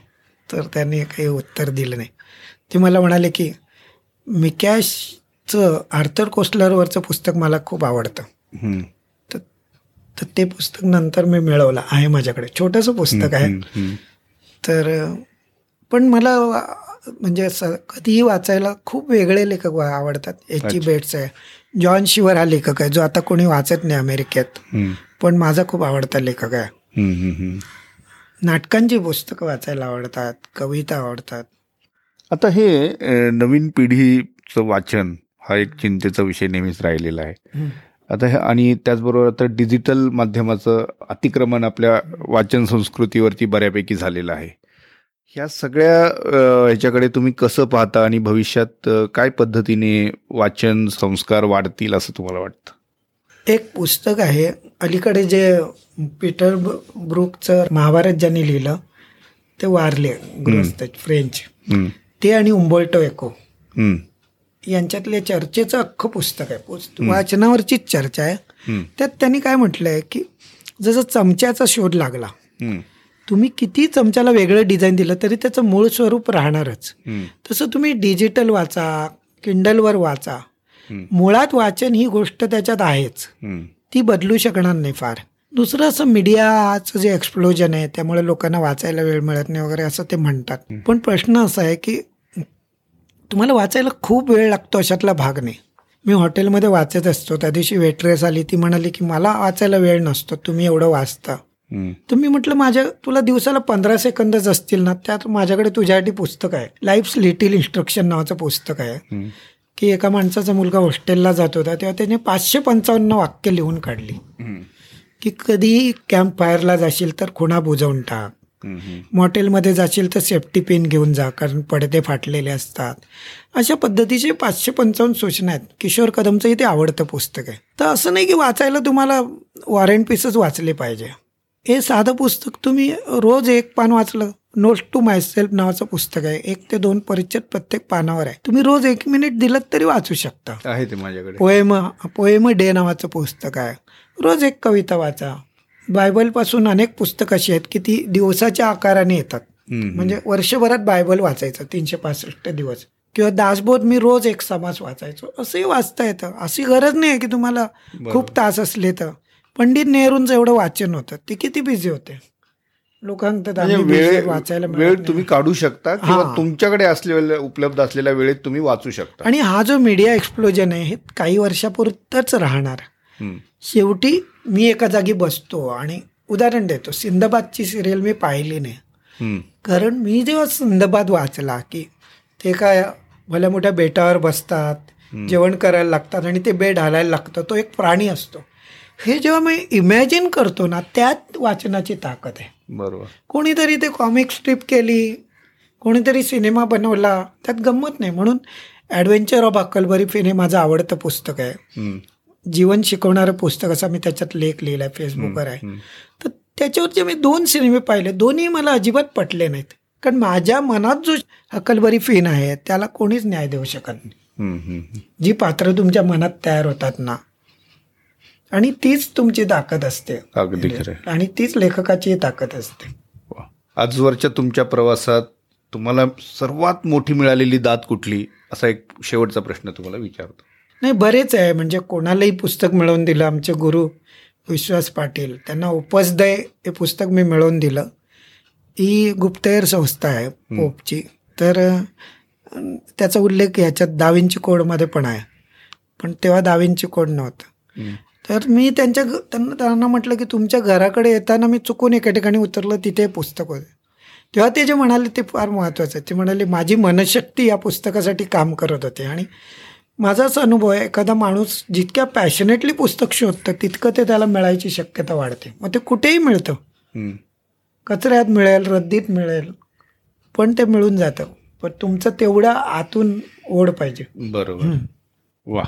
Speaker 3: तर त्यांनी काही उत्तर दिलं नाही. ते मला म्हणाले की मिकॅशचं आर्थर कोस्लरवरचं पुस्तक मला खूप आवडतं. तर ते पुस्तक नंतर मी मिळवलं आहे माझ्याकडे. छोटंसं पुस्तक आहे. तर पण मला म्हणजे असं कधीही वाचायला खूप वेगळे लेखक आवडतात. एच बेट्स आहे. जॉन शिवर हा लेखक आहे जो आता कोणी वाचत नाही अमेरिकेत. पण माझा खूप आवडता लेखक आहे. नाटकांची पुस्तकं वाचायला आवडतात कविता आवडतात.
Speaker 1: आता हे नवीन पिढीचं वाचन हा एक चिंतेचा विषय नेहमीच राहिलेला आहे. आता हे आणि त्याचबरोबर आता डिजिटल माध्यमाचं अतिक्रमण आपल्या वाचन संस्कृतीवरती बऱ्यापैकी झालेलं आहे. ह्या सगळ्या ह्याच्याकडे तुम्ही कसं पाहता आणि भविष्यात काय पद्धतीने वाचन संस्कार वाढतील असं तुम्हाला वाटतं?
Speaker 3: एक पुस्तक आहे. अलीकडे जे पीटर ब्रुकचं महाभारत ज्यांनी लिहिलं ते वारले गृहस्थ फ्रेंच. ते आणि उंबर्टो एको. यांच्यातले चर्चेचं अख्खं पुस्तक आहे. पुस्त वाचनावरचीच चर्चा आहे. त्यात त्यांनी काय म्हटलंय की जसं चमच्याचा शोध लागला तुम्ही किती चमच्याला वेगळं डिझाईन दिलं तरी त्याचं मूळ स्वरूप राहणारच. तसं तुम्ही डिजिटल वाचा किंडलवर वाचा. मुळात वाचन ही गोष्ट त्याच्यात आहेच. ती बदलू शकणार नाही फार. दुसरं असं मीडियाचं जे एक्सप्लोजन आहे त्यामुळे लोकांना वाचायला वेळ मिळत नाही वगैरे असं ते म्हणतात. पण प्रश्न असा आहे की तुम्हाला वाचायला खूप वेळ लागतो अशातला भाग नाही. मी हॉटेलमध्ये वाचत असतो. त्या दिवशी वेट्रेस आली ती म्हणाली की मला वाचायला वेळ नसतो. तुम्ही एवढं वाचता. तर मी म्हटलं माझ्या तुला दिवसाला पंधरा सेकंदच असतील ना त्यात माझ्याकडे तुझ्यासाठी पुस्तक आहे. लाईफ्स लिटिल इन्स्ट्रक्शन नावाचं पुस्तक आहे. की एका माणसाचा मुलगा हॉस्टेलला जात होता तेव्हा त्याने पाचशे पंचावन्न वाक्य लिहून काढली. की कधी कॅम्प फायरला जाशील तर खुणा बुजवून टाक. मॉटेलमध्ये जाशील तर सेफ्टी पिन घेऊन जा कारण पडदे फाटलेले असतात. अशा पद्धतीचे पाचशे पंचावन्न सूचना आहेत. किशोर कदमचंही ते आवडतं पुस्तक आहे. तर असं नाही की वाचायला तुम्हाला वॉरंट पीसच वाचले पाहिजे. हे साधं पुस्तक तुम्ही रोज एक पान वाचलं. नोट्स टू माय सेल्फ नावाचं पुस्तक आहे. एक ते दोन परिच्छेद प्रत्येक पानावर आहे. तुम्ही रोज एक मिनिट दिलं तरी वाचू शकता.
Speaker 1: आहे ते माझ्याकडे.
Speaker 3: पोएम पोएम डे नावाचं पुस्तक आहे. रोज एक कविता वाचा. बायबलपासून अनेक पुस्तकं अशी आहेत की ती दिवसाच्या आकाराने येतात. म्हणजे वर्षभरात बायबल वाचायचं तीनशे पासष्ट दिवस. किंवा दासबोध मी रोज एक समास वाचायचो. असंही वाचता येतं. अशी गरज नाही आहे की तुम्हाला खूप तास असले तर. पंडित नेहरूंचं एवढं वाचन होतं. ते किती बिझी होते?
Speaker 1: म्हणजे
Speaker 3: वाचायला
Speaker 1: वेळ. तुम्ही काढू शकता किंवा. तुमच्याकडे असलेल्या उपलब्ध असलेल्या वेळेत तुम्ही वाचू शकता.
Speaker 3: आणि हा जो मीडिया एक्सप्लोजन आहे हे काही वर्षापुरतच राहणार. शेवटी मी एका जागी बसतो आणि उदाहरण देतो. सिंदबादची सिरियल मी पाहिली नाही. कारण मी जेव्हा सिंदबाद वाचला की ते काय भल्या मोठ्या बेटावर बसतात जेवण करायला लागतात आणि ते बेड हालायला लागतं तो एक प्राणी असतो. हे जेव्हा मी इमॅजिन करतो ना त्यात वाचनाची ताकद आहे.
Speaker 1: बरोबर.
Speaker 3: कोणीतरी ते कॉमिक स्ट्रीप केली कोणीतरी सिनेमा बनवला त्यात गंमत नाही. म्हणून ॲडव्हेंचर ऑफ अक्कलबरी फिन हे माझं आवडतं पुस्तक आहे. जीवन शिकवणारं पुस्तक असं मी त्याच्यात लेख लिहिला आहे फेसबुकवर आहे. तर त्याच्यावरचे मी दोन सिनेमे पाहिले. दोन्ही मला अजिबात पटले नाहीत. कारण माझ्या मनात जो अक्कलबरी फिन आहे त्याला कोणीच न्याय देऊ शकत नाही. जी पात्र तुमच्या मनात तयार होतात ना आणि तीच तुमची ताकद असते.
Speaker 1: अगदी खरं.
Speaker 3: आणि तीच लेखकाची ताकद असते.
Speaker 1: आजवरच्या तुमच्या प्रवासात तुम्हाला सर्वात मोठी मिळालेली दात कुठली? असा एक शेवटचा प्रश्न तुम्हाला विचारतो.
Speaker 3: नाही बरेच आहे. म्हणजे कोणालाही पुस्तक मिळवून दिलं. आमचे गुरु विश्वास पाटील त्यांना उपसदय हे पुस्तक मी मिळवून दिलं. ही गुप्तहेर संस्था आहे पोपची. तर त्याचा उल्लेख ह्याच्यात दाविंची कोडमध्ये पण आहे. पण तेव्हा दाविंची कोड नव्हतं. तर मी त्यांच्या घ- त्यांना त्यांना म्हटलं की तुमच्या घराकडे येताना मी चुकून एका ठिकाणी उतरलं तिथे पुस्तक होते. तेव्हा ते जे म्हणाले ते फार महत्त्वाचं आहे. ते म्हणाले माझी मनशक्ती या पुस्तकासाठी काम करत होते. आणि माझा असा अनुभव आहे एखादा माणूस जितक्या पॅशनेटली पुस्तक शोधतं तितकं ते त्याला मिळायची शक्यता वाढते. मग ते कुठेही मिळतं. कचऱ्यात मिळेल रद्दीत मिळेल पण ते मिळून जातं. पण तुमचं तेवढा आतून ओढ पाहिजे.
Speaker 1: बरोबर. वा.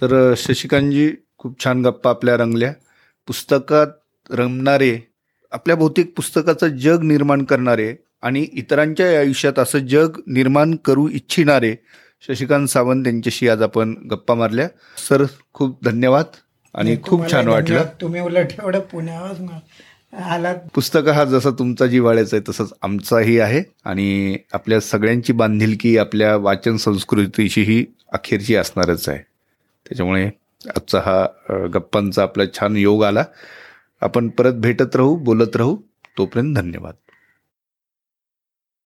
Speaker 1: तर शशिकांतजी खूप छान गप्पा आपल्या रंगल्या. पुस्तकात रमणारे आपल्या भौतिक पुस्तकाचं जग निर्माण करणारे आणि इतरांच्या आयुष्यात असं जग निर्माण करू इच्छिणारे शशिकांत सावंत यांच्याशी आज आपण गप्पा मारल्या. सर खूप धन्यवाद आणि खूप छान वाटलं.
Speaker 3: तुम्ही उलट एवढं पुण्यावर ना आलात.
Speaker 1: पुस्तक हा जसा तुमचा जिव्हाळ्याचा आहे तसंच आमचाही आहे आणि आपल्या सगळ्यांची बांधिलकी आपल्या वाचन संस्कृतीशीही अखेरची असणारच आहे. त्याच्यामुळे आजचा हा गप्पांचा आपला छान योग आला. आपण परत भेटत राहू बोलत राहू. तोपर्यंत धन्यवाद.